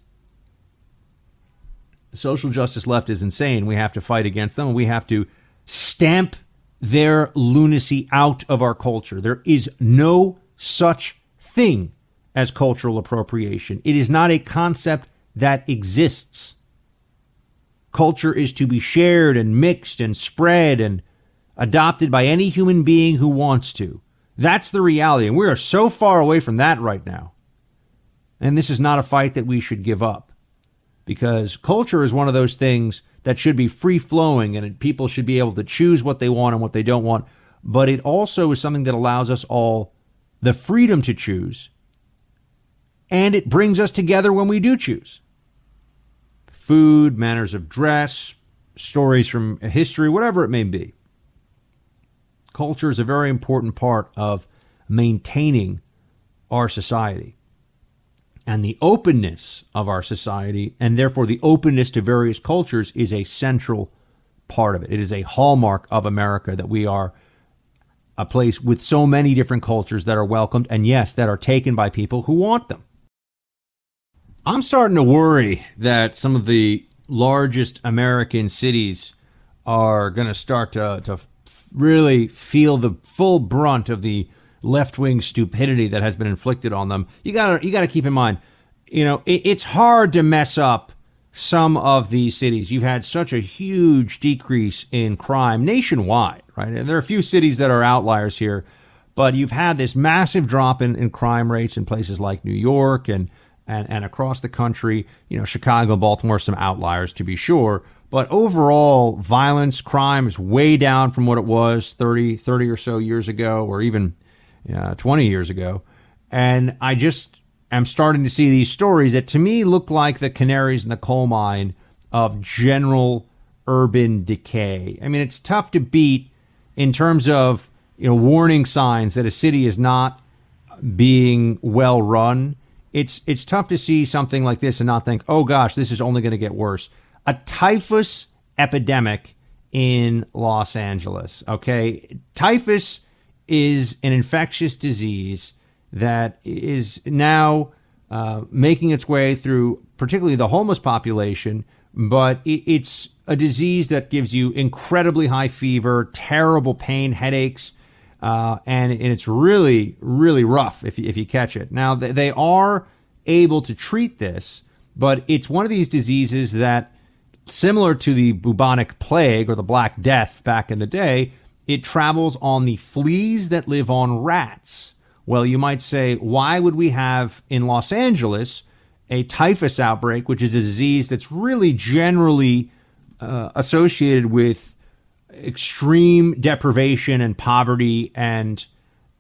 S2: The social justice left is insane. We have to fight against them, and we have to stamp their lunacy out of our culture. There is no such thing as cultural appropriation. It is not a concept that exists. Culture is to be shared and mixed and spread and adopted by any human being who wants to. That's the reality. And we are so far away from that right now. And this is not a fight that we should give up because culture is one of those things that should be free flowing and people should be able to choose what they want and what they don't want. But it also is something that allows us all the freedom to choose. And it brings us together when we do choose. Food, manners of dress, stories from history, whatever it may be. Culture is a very important part of maintaining our society and the openness of our society, and therefore the openness to various cultures, is a central part of it. It is a hallmark of America that we are a place with so many different cultures that are welcomed, and yes, that are taken by people who want them. I'm starting to worry that some of the largest American cities are going to start to, really feel the full brunt of the left wing stupidity that has been inflicted on them. You gotta you gotta keep in mind, you know, it, it's hard to mess up some of these cities. You've had such a huge decrease in crime nationwide, right? And there are a few cities that are outliers here, but you've had this massive drop in, in crime rates in places like New York and, and, and across the country. You know, Chicago, Baltimore, some outliers to be sure. But overall, violence, crime is way down from what it was 30, 30 or so years ago, or even uh, 20 years ago. And I just am starting to see these stories that to me look like the canaries in the coal mine of general urban decay. I mean, it's tough to beat in terms of you know warning signs that a city is not being well run. It's it's tough to see something like this and not think, "Oh gosh, this is only going to get worse." A typhus epidemic in Los Angeles, okay? Typhus is an infectious disease that is now uh, making its way through particularly the homeless population, but it, it's a disease that gives you incredibly high fever, terrible pain, headaches, uh, and, and it's really, really rough if you, if you catch it. Now, they, they are able to treat this, but it's one of these diseases that, similar to the bubonic plague or the Black Death back in the day, it travels on the fleas that live on rats. Well, you might say, why would we have in Los Angeles a typhus outbreak, which is a disease that's really generally uh, associated with extreme deprivation and poverty and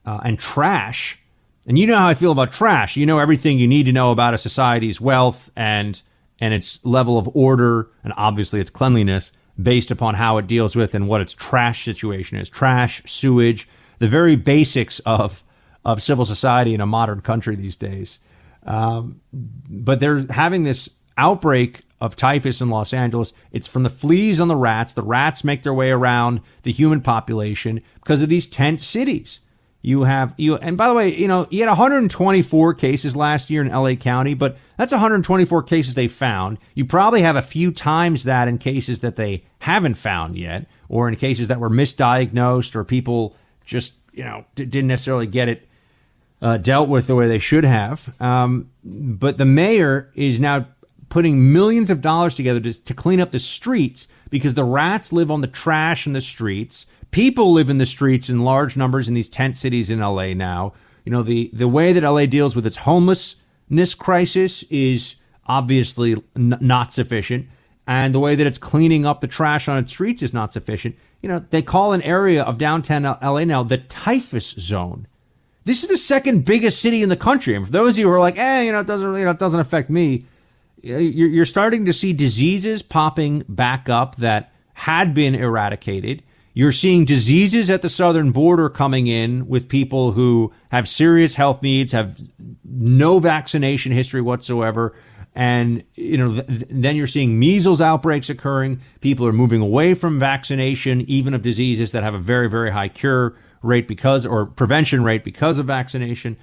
S2: uh, and trash? And you know how I feel about trash. You know everything you need to know about a society's wealth and and its level of order and obviously its cleanliness based upon how it deals with and what its trash situation is. Trash, sewage, the very basics of of civil society in a modern country these days. Um, but they're having this outbreak of typhus in Los Angeles. It's from the fleas on the rats. The rats make their way around the human population because of these tent cities. You have you and by the way, you know, you had 124 cases last year in LA County, but that's 124 cases they found. You probably have a few times that in cases that they haven't found yet or in cases that were misdiagnosed or people just, you know, didn't necessarily get it uh, dealt with the way they should have. Um, but the mayor is now putting millions of dollars together to, to clean up the streets because the rats live on the trash in the streets People live in the streets in large numbers in these tent cities in LA now. You know, the, the way that LA deals with its homelessness crisis is obviously n- not sufficient. And the way that it's cleaning up the trash on its streets is not sufficient. You know, they call an area of downtown LA now the typhus zone. This is the second biggest city in the country. And for those of you who are like, eh, you know, it doesn't, you know, it doesn't affect me, you're starting to see diseases popping back up that had been eradicated. You're seeing diseases at the southern border coming in with people who have serious health needs, have no vaccination history whatsoever. And you know, th- then you're seeing measles outbreaks occurring. People are moving away from vaccination, even of diseases that have a very, very high cure rate because or prevention rate because of vaccination.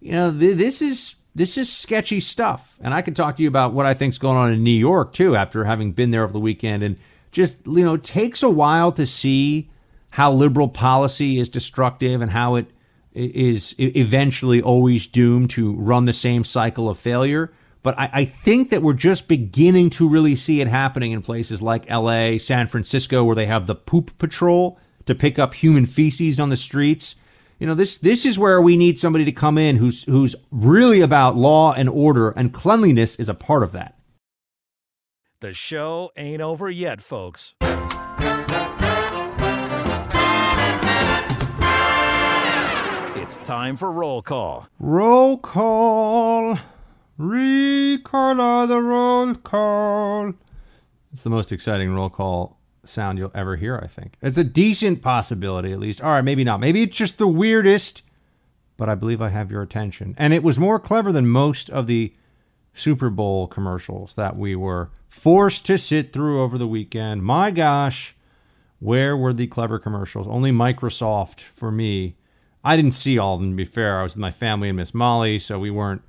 S2: You know, th- this is this is sketchy stuff. And I can talk to you about what I think's going on in New York too, after having been there over the weekend and just you know takes a while to see how liberal policy is destructive and how it is eventually always doomed to run the same cycle of failure. But I, I, think that we're just beginning to really see it happening in places like LA, San Francisco, where they have the poop patrol to pick up human feces on the streets. You know, this this is where we need somebody to come in who's who's really about law and order, and cleanliness is a part of that.
S1: The show ain't over yet, folks. It's time for roll call.
S2: Roll call. Recolor the roll call. It's the most exciting roll call sound you'll ever hear, I think. It's a decent possibility, at least. All right, maybe not. Maybe it's just the weirdest, but I believe I have your attention. And it was more clever than most of the Super Bowl commercials that we were forced to sit through over the weekend. My gosh, where were the clever commercials? Only Microsoft for me. I didn't see all of them, to be fair. I was with my family and Miss Molly, so we weren't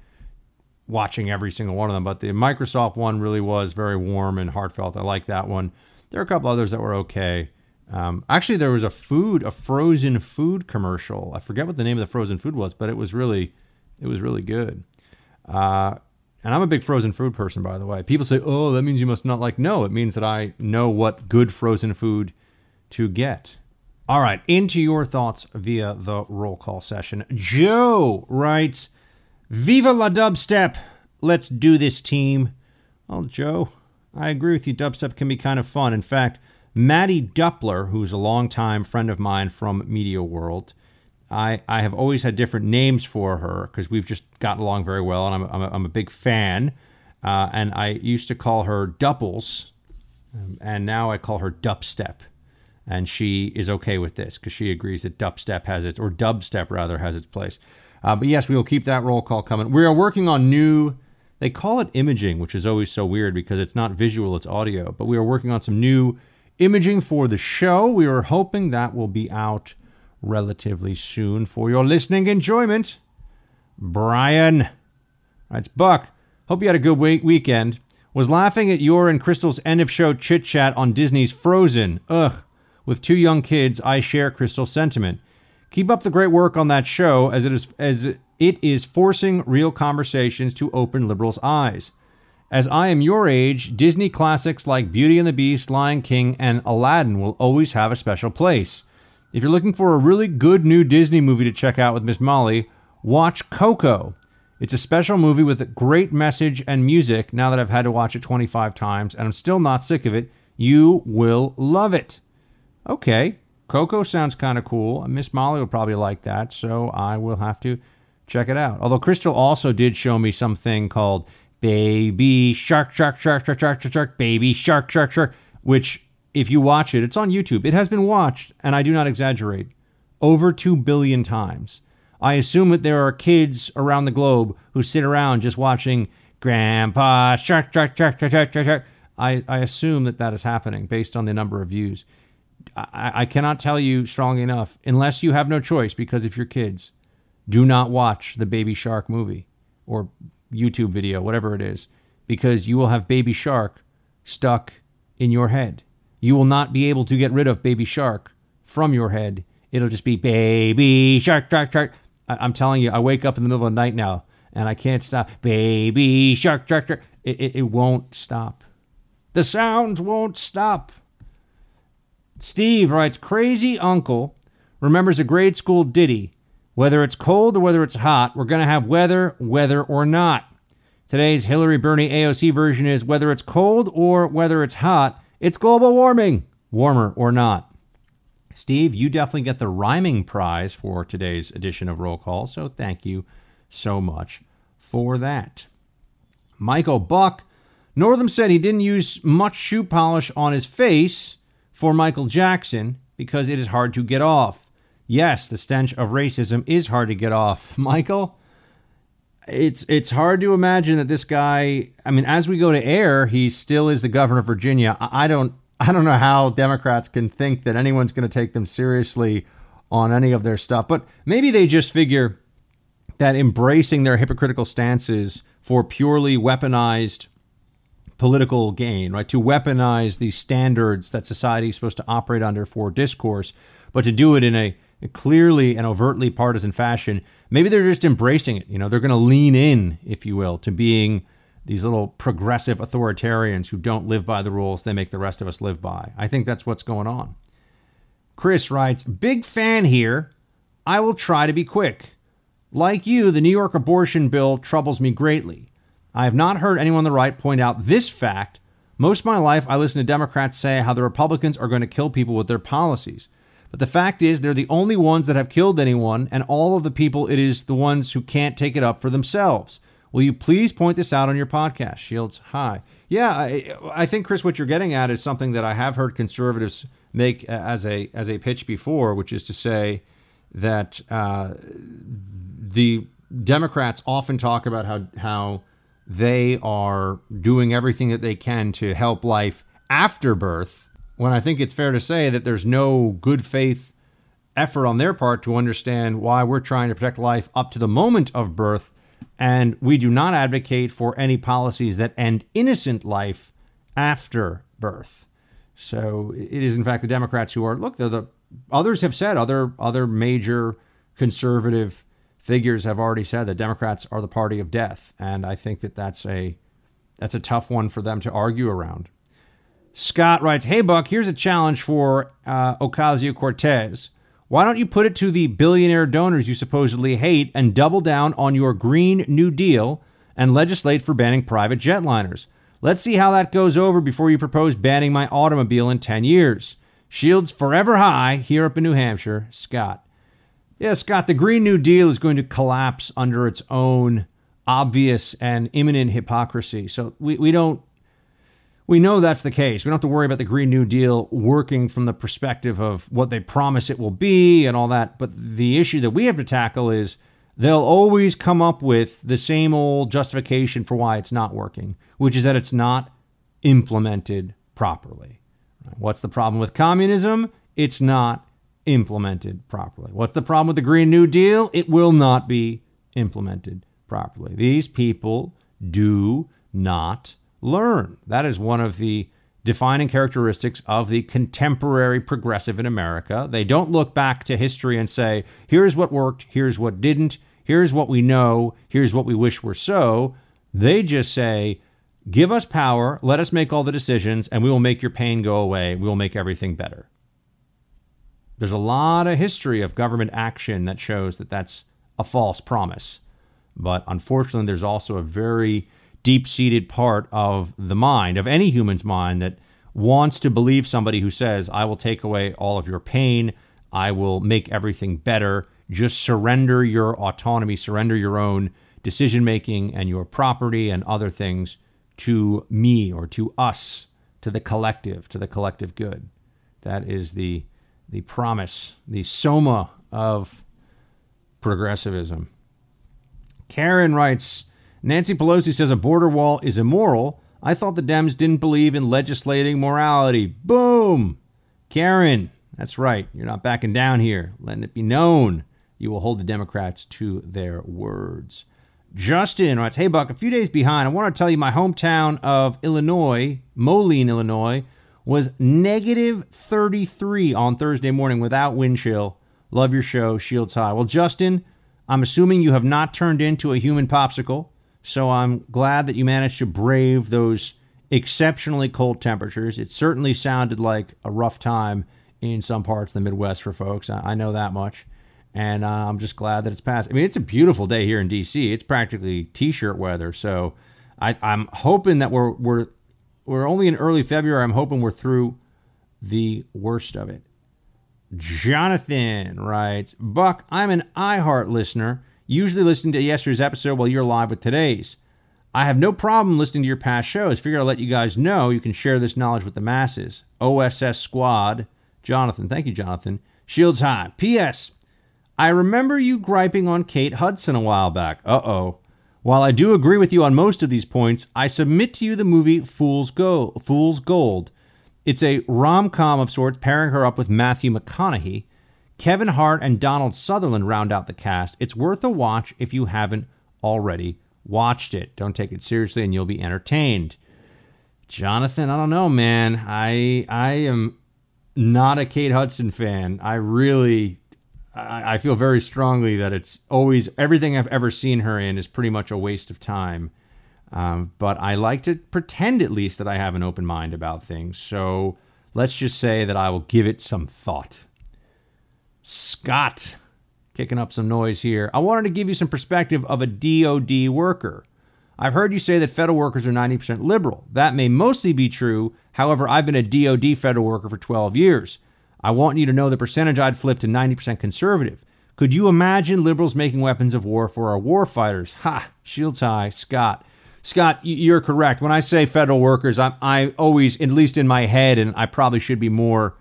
S2: watching every single one of them. But the Microsoft one really was very warm and heartfelt. I like that one. There are a couple others that were okay. Um, actually, there was a food, a frozen food commercial. I forget what the name of the frozen food was, but it was really, it was really good. Uh, and I'm a big frozen food person, by the way. People say, "Oh, that means you must not like." No, it means that I know what good frozen food to get. All right, into your thoughts via the roll call session. Joe writes, "Viva la dubstep! Let's do this, team." Well, Joe, I agree with you. Dubstep can be kind of fun. In fact, Maddie Duppler, who's a longtime friend of mine from Media World, I, I have always had different names for her because we've just gotten along very well, and I'm, I'm, a, I'm a big fan. Uh, and I used to call her Dupples, um, and now I call her Dubstep. And she is okay with this because she agrees that Dubstep has its, or Dubstep rather, has its place. Uh, but yes, we will keep that roll call coming. We are working on new, they call it imaging, which is always so weird because it's not visual, it's audio. But we are working on some new imaging for the show. We are hoping that will be out relatively soon for your listening enjoyment. Brian That's Buck, hope you had a good week- weekend. Was laughing at your and Crystal's end of show chit chat on Disney's Frozen. Ugh. With two young kids, I share Crystal's sentiment. Keep up the great work on that show as it is as it is forcing real conversations to open liberals' eyes. As I am your age, Disney classics like Beauty and the Beast, Lion King, and Aladdin will always have a special place. If you're looking for a really good new Disney movie to check out with Miss Molly, watch Coco. It's a special movie with a great message and music. Now that I've had to watch it 25 times and I'm still not sick of it, you will love it. Okay, Coco sounds kind of cool. Miss Molly will probably like that, so I will have to check it out. Although Crystal also did show me something called Baby Shark, Shark, Shark, Shark, Shark, Shark, Shark, Baby Shark, Shark, Shark, which if you watch it, it's on YouTube. It has been watched, and I do not exaggerate, over 2 billion times. I assume that there are kids around the globe who sit around just watching Grandpa Shark, Shark, Shark, Shark, Shark, Shark. I, I assume that that is happening based on the number of views. I, I cannot tell you strongly enough, unless you have no choice because of your kids, do not watch the Baby Shark movie or YouTube video, whatever it is, because you will have Baby Shark stuck in your head. You will not be able to get rid of Baby Shark from your head. It'll just be Baby Shark, Shark, Shark. I- am telling you, I wake up in the middle of the night now and I can't stop. Baby Shark, Shark, Shark. It, it, it won't stop. The sounds won't stop. Steve writes Crazy uncle remembers a grade school ditty. Whether it's cold or whether it's hot, we're going to have weather, weather or not. Today's Hillary Bernie AOC version is whether it's cold or whether it's hot, it's global warming, warmer or not. Steve, you definitely get the rhyming prize for today's edition of Roll Call, so thank you so much for that. Michael Buck, Northam said he didn't use much shoe polish on his face for Michael Jackson because it is hard to get off. Yes, the stench of racism is hard to get off. Michael, it's it's hard to imagine that this guy. I mean, as we go to air, he still is the governor of Virginia. I, I don't I don't know how Democrats can think that anyone's going to take them seriously on any of their stuff, but maybe they just figure that embracing their hypocritical stances for purely weaponized political gain, right? To weaponize these standards that society is supposed to operate under for discourse, but to do it in a clearly and overtly partisan fashion. Maybe they're just embracing it. You know, they're going to lean in, if you will, to being these little progressive authoritarians who don't live by the rules they make the rest of us live by. I think that's what's going on. Chris writes, Big fan here. I will try to be quick. Like you, the New York abortion bill troubles me greatly. I have not heard anyone on the right point out this fact. Most of my life, I listen to Democrats say how the Republicans are going to kill people with their policies. But the fact is, they're the only ones that have killed anyone, and all of the people, it is the ones who can't take it up for themselves. Will you please point this out on your podcast? Shields, high. Yeah, I, I think Chris, what you're getting at is something that I have heard conservatives make as a as a pitch before, which is to say that uh, the Democrats often talk about how how they are doing everything that they can to help life after birth. When I think it's fair to say that there's no good faith effort on their part to understand why we're trying to protect life up to the moment of birth and we do not advocate for any policies that end innocent life after birth. So it is, in fact, the Democrats who are look. The others have said other other major conservative figures have already said that Democrats are the party of death, and I think that that's a that's a tough one for them to argue around. Scott writes, "Hey Buck, here's a challenge for uh, Ocasio Cortez. Why don't you put it to the billionaire donors you supposedly hate and double down on your Green New Deal and legislate for banning private jetliners? Let's see how that goes over before you propose banning my automobile in 10 years. Shields forever high here up in New Hampshire, Scott. Yeah, Scott, the Green New Deal is going to collapse under its own obvious and imminent hypocrisy. So we, we don't we know that's the case. We don't have to worry about the Green New Deal working from the perspective of what they promise it will be and all that. But the issue that we have to tackle is they'll always come up with the same old justification for why it's not working, which is that it's not implemented properly. What's the problem with communism? It's not implemented properly. What's the problem with the Green New Deal? It will not be implemented properly. These people do not learn. That is one of the defining characteristics of the contemporary progressive in America. They don't look back to history and say, here's what worked, here's what didn't, here's what we know, here's what we wish were so. They just say, give us power, let us make all the decisions, and we will make your pain go away. We will make everything better. There's a lot of history of government action that shows that that's a false promise. But unfortunately, there's also a very deep seated part of the mind, of any human's mind, that wants to believe somebody who says, I will take away all of your pain, I will make everything better. Just surrender your autonomy, surrender your own decision making and your property and other things to me or to us, to the collective, to the collective good. That is the the promise, the soma of progressivism. Karen writes, Nancy Pelosi says a border wall is immoral. I thought the Dems didn't believe in legislating morality. Boom! Karen, that's right. You're not backing down here. Letting it be known you will hold the Democrats to their words. Justin writes, Hey, Buck, a few days behind. I want to tell you my hometown of Illinois, Moline, Illinois, was negative 33 on Thursday morning without wind chill. Love your show, Shields High. Well, Justin, I'm assuming you have not turned into a human popsicle. So I'm glad that you managed to brave those exceptionally cold temperatures. It certainly sounded like a rough time in some parts of the Midwest for folks. I, know that much. And uh, I'm just glad that it's passed. I mean, it's a beautiful day here in D.C. It's practically t-shirt weather. So I, I'm hoping that we're we're we're only in early February. I'm hoping we're through the worst of it. Jonathan writes, Buck, I'm an iHeart listener usually listening to yesterday's episode while you're live with today's. I have no problem listening to your past shows. Figure I'll let you guys know you can share this knowledge with the masses. OSS Squad. Jonathan. Thank you, Jonathan. Shields High. P.S. I remember you griping on Kate Hudson a while back. Uh oh. While I do agree with you on most of these points, I submit to you the movie Fool's Gold. Fool's Gold. It's a rom com of sorts, pairing her up with Matthew McConaughey. Kevin Hart and Donald Sutherland round out the cast. It's worth a watch if you haven't already watched it. Don't take it seriously and you'll be entertained. Jonathan, I don't know, man. I I am not a Kate Hudson fan. I really I, I feel very strongly that it's always everything I've ever seen her in is pretty much a waste of time. Um, but I like to pretend at least that I have an open mind about things. So let's just say that I will give it some thought. Scott kicking up some noise here. I wanted to give you some perspective of a DoD worker. I've heard you say that federal workers are 90% liberal. That may mostly be true. However, I've been a DoD federal worker for 12 years. I want you to know the percentage I'd flip to 90% conservative. Could you imagine liberals making weapons of war for our war fighters? Ha! Shields high, Scott. Scott, you're correct. When I say federal workers, I'm, I always, at least in my head, and I probably should be more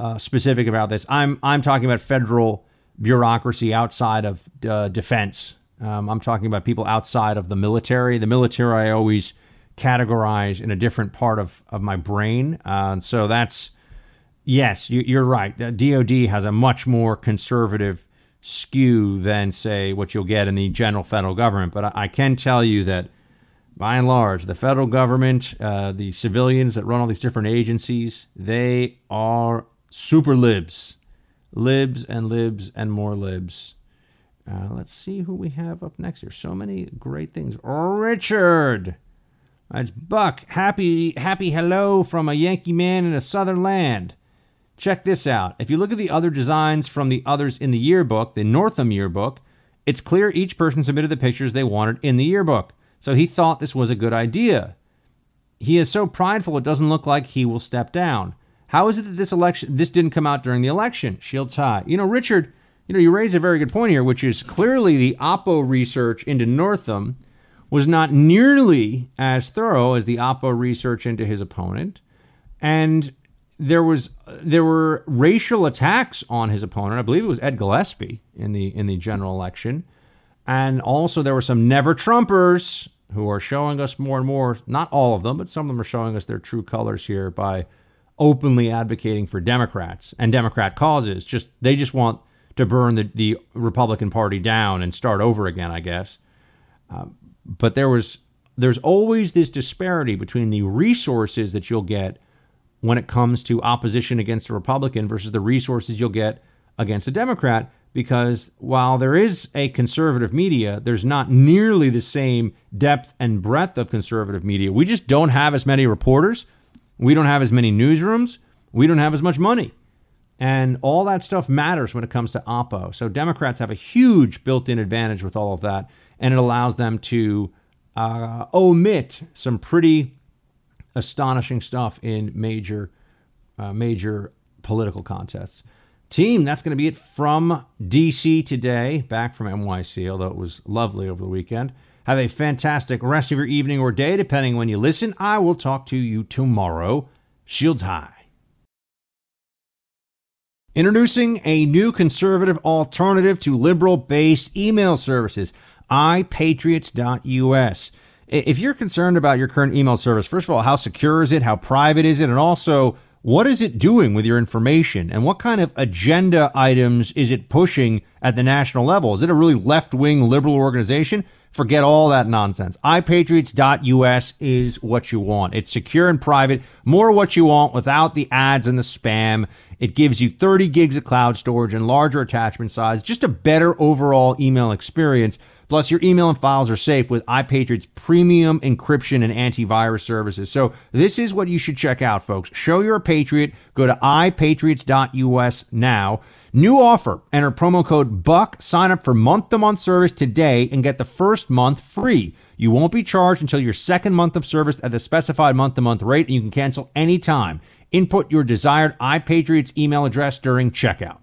S2: uh, specific about this. I'm I'm talking about federal bureaucracy outside of uh, defense. Um, I'm talking about people outside of the military. The military I always categorize in a different part of, of my brain. Uh, and so that's, yes, you, are right. The DOD has a much more conservative skew than, say, what you'll get in the general federal government. But I, I can tell you that by and large, the federal government, uh, the civilians that run all these different agencies, they are super libs. Libs and libs and more libs. Uh, let's see who we have up next here. So many great things. Richard. That's Buck. Happy, happy hello from a Yankee man in a southern land. Check this out. If you look at the other designs from the others in the yearbook, the Northam yearbook, it's clear each person submitted the pictures they wanted in the yearbook. So he thought this was a good idea. He is so prideful it doesn't look like he will step down. How is it that this election this didn't come out during the election? Shields high. You know, Richard, you know, you raise a very good point here, which is clearly the Oppo research into Northam was not nearly as thorough as the Oppo research into his opponent. And there was there were racial attacks on his opponent. I believe it was Ed Gillespie in the in the general election. And also, there were some never Trumpers who are showing us more and more, not all of them, but some of them are showing us their true colors here by openly advocating for Democrats and Democrat causes. Just They just want to burn the, the Republican Party down and start over again, I guess. Um, but there was there's always this disparity between the resources that you'll get when it comes to opposition against a Republican versus the resources you'll get against a Democrat because while there is a conservative media, there's not nearly the same depth and breadth of conservative media. We just don't have as many reporters. We don't have as many newsrooms. We don't have as much money. And all that stuff matters when it comes to Oppo. So Democrats have a huge built in advantage with all of that. And it allows them to uh, omit some pretty astonishing stuff in major, uh, major political contests. Team, that's going to be it from DC today, back from NYC, although it was lovely over the weekend. Have a fantastic rest of your evening or day, depending when you listen. I will talk to you tomorrow. Shields high. Introducing a new conservative alternative to liberal based email services, ipatriots.us. If you're concerned about your current email service, first of all, how secure is it? How private is it? And also, what is it doing with your information? And what kind of agenda items is it pushing at the national level? Is it a really left wing liberal organization? Forget all that nonsense. iPatriots.us is what you want. It's secure and private, more what you want without the ads and the spam. It gives you 30 gigs of cloud storage and larger attachment size, just a better overall email experience Plus, your email and files are safe with iPatriot's premium encryption and antivirus services. So, this is what you should check out, folks. Show you're a patriot. Go to ipatriots.us now. New offer. Enter promo code BUCK. Sign up for month to month service today and get the first month free. You won't be charged until your second month of service at the specified month to month rate, and you can cancel anytime. Input your desired iPatriots email address during checkout.